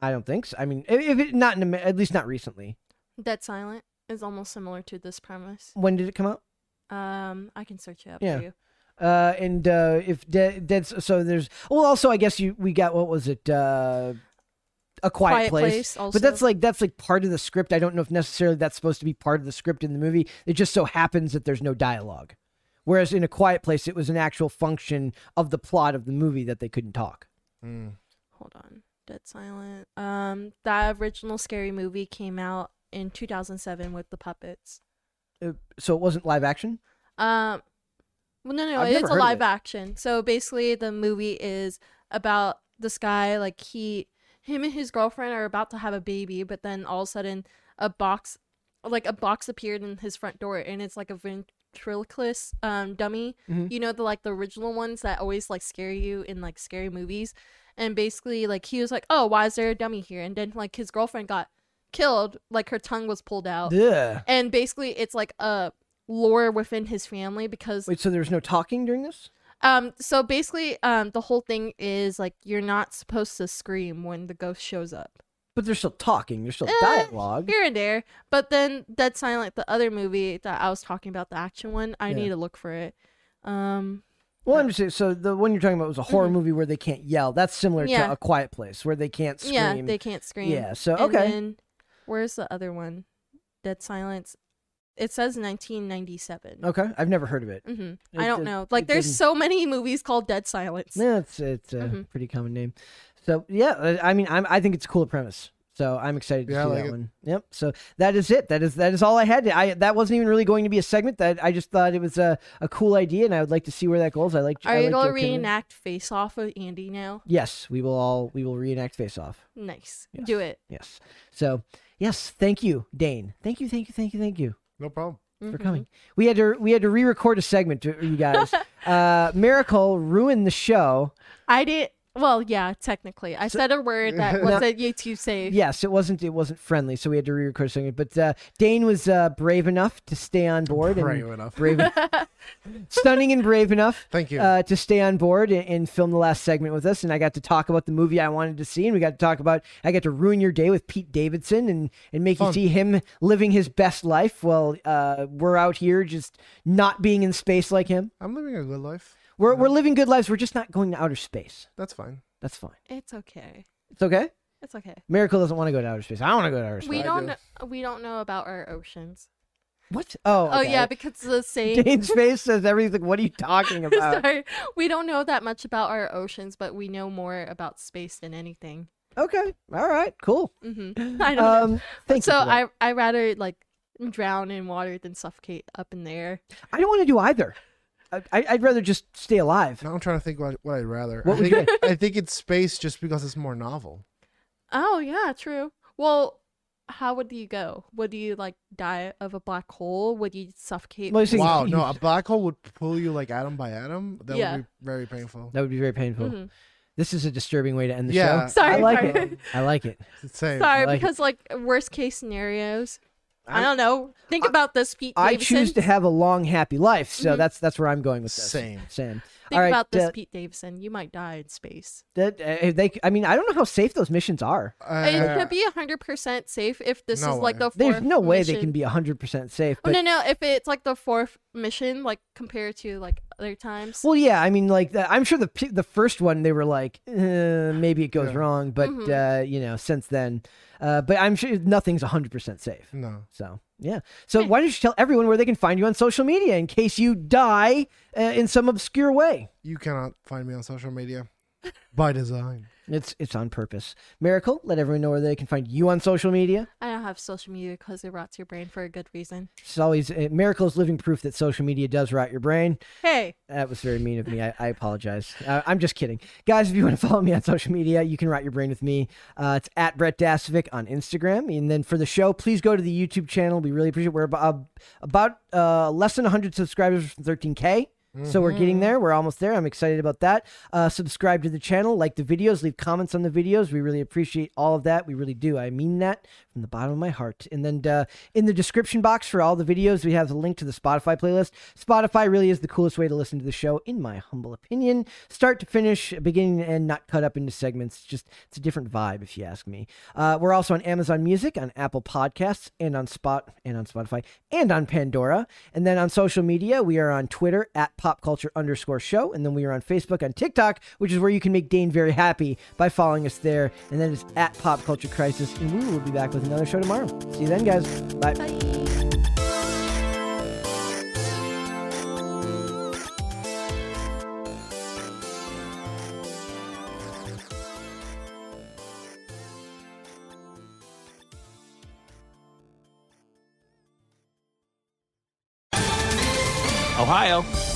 I don't think so. I mean, if if it not in at least not recently. Dead Silent is almost similar to this premise. When did it come out? Um, I can search it up Yeah. for you. Uh, and uh, if de- dead, so there's well, also I guess you we got what was it? Uh, a quiet, place. also. But that's like that's like part of the script. I don't know if necessarily that's supposed to be part of the script in the movie. It just so happens that there's no dialogue. Whereas in a quiet place, it was an actual function of the plot of the movie that they couldn't talk. Mm. hold on. Dead Silent. Um, that original scary movie came out in 2007 with the puppets. Uh, so it wasn't live action. Um, well, no, no, I've it's a live it. action. So basically, the movie is about this guy. Like he, him and his girlfriend are about to have a baby, but then all of a sudden, a box, like a box appeared in his front door, and it's like a ventriloquist um, dummy. Mhm. You know the like the original ones that always like scare you in like scary movies. And basically, like he was like, "Oh, why is there a dummy here?" And then like his girlfriend got killed, like her tongue was pulled out, Yeah. and basically it's like a lore within his family because Wait, so there was no talking during this? um so basically um the whole thing is like you're not supposed to scream when the ghost shows up. But they're still talking. There's still Eh, dialogue. here and there. But then Dead Silent, the other movie that I was talking about, the action one, I Yeah. need to look for it. Um, Well, I'm just saying. So the one you're talking about was a horror movie where they can't yell. That's similar Yeah. to A Quiet Place where they can't scream. yeah, they can't scream. Yeah, so And okay. then, where's the other one? Dead Silence. It says 1997. Okay, I've never heard of it. hmm It- I don't it- know. Like, there's doesn't- so many movies called Dead Silence. Yeah, it's it's a Mhm. pretty common name. So yeah, uh, I mean, I'm, I think it's a cool premise. So I'm excited to Yeah, see like that it. one. Yep. So that is it. That is that is all I had. I that wasn't even really going to be a segment. That I just thought it was a, a cool idea, and I would like to see where that goes. I like. Are I you like going to Joe Kinnaman. reenact Face Off with Andy now? Yes, we will all we will reenact Face Off. Nice. Yes. Do it. Yes. So yes, thank you, Dane. Thank you, thank you, thank you, thank you. No problem. for Mhm. coming. We had to we had to re-record a segment to you guys. uh, Miracle ruined the show. I did. Well, yeah, technically, I said a word that wasn't YouTube safe. Yes, it wasn't it wasn't friendly, so we had to re-record a segment. But uh, Dane was uh, brave enough to stay on board Brave and enough. brave, stunning and brave enough. Thank you. Uh, to stay on board and, and film the last segment with us, and I got to talk about the movie I wanted to see, and we got to talk about. I got to ruin your day with Pete Davidson and and make you see him living his best life while uh, we're out here just not being in space like him. I'm living a good life. We're we're living good lives. We're just not going to outer space. That's fine. That's fine. It's okay. It's okay. It's okay. Miracle doesn't want to go to outer space. I want to go to outer space. We don't. do. Know, we don't know about our oceans. What? Oh, Oh okay. yeah, because the same. Dane's face says everything. What are you talking about? Sorry, we don't know that much about our oceans, but we know more about space than anything. okay. All right. Cool. hmm I don't know. Um, thank so you. for that. I I rather like drown in water than suffocate up in the air. I don't want to do either. I, I- I'd rather just stay alive. Now I'm trying to think what, what I'd rather. What I would think, I think it's space just because it's more novel. Oh yeah, true. Well, how would you go? Would you like die of a black hole? Would you suffocate? Well, see- Wow, no, a black hole would pull you like atom by atom. That Yeah. would be very painful. That would be very painful. Mhm. This is a disturbing way to end the Yeah. show. Sorry, I like sorry. it. I like it. It's the same. Sorry, like it. because like worst case scenarios. I I'm- don't know. Think I- about this, Pete. I choose to have a long, happy life. So Mhm. that's that's where I'm going with this. Same. Same. Think All right. about this, uh, Pete Davidson. You might die in space. that, uh, they. I mean, I don't know how safe those missions are. it Uh, could be hundred percent safe if this no is like the fourth. There's no way they can be hundred percent safe. Oh, no, no. If it's like the fourth mission, like compared to like other times. Well, yeah, I mean, like the, I'm sure the the first one they were like, uh, maybe it goes Yeah. wrong, but Mhm. uh, you know, since then, uh, but I'm sure nothing's 100 percent safe. no. So yeah, so why don't you tell everyone where they can find you on social media in case you die uh, in some obscure way? You cannot find me on social media by design. It's it's on purpose. Miracle, let everyone know where they can find you on social media. I don't have social media because it rots your brain for a good reason. It's always uh, Miracle is living proof that social media does rot your brain. Hey, That was very mean of me. I, I apologize. Uh, I'm just kidding. Guys, if you want to follow me on social media, you can rot your brain with me. Uh, it's at Brett Dasovic on Instagram. And then for the show, please go to the YouTube channel. We really appreciate it. We're about, about uh, less than 100 subscribers from 13K. So we're getting there. We're almost there. I'm excited about that. Uh, subscribe to the channel, like the videos, leave comments on the videos. We really appreciate all of that. We really do. I mean that from the bottom of my heart. And then uh, in the description box for all the videos, we have the link to the Spotify playlist. Spotify really is the coolest way to listen to the show, in my humble opinion. Start to finish, beginning and not cut up into segments. Just it's a different vibe, if you ask me. Uh, we're also on Amazon Music, on Apple Podcasts, and on Spot and on Spotify and on Pandora. And then on social media, we are on Twitter at pop culture underscore show. And then we are on Facebook and TikTok, which is where you can make Dane very happy by following us there. And then it's at pop culture crisis. And we will be back with another show tomorrow. See you then, guys. Bye. bye. Ohio,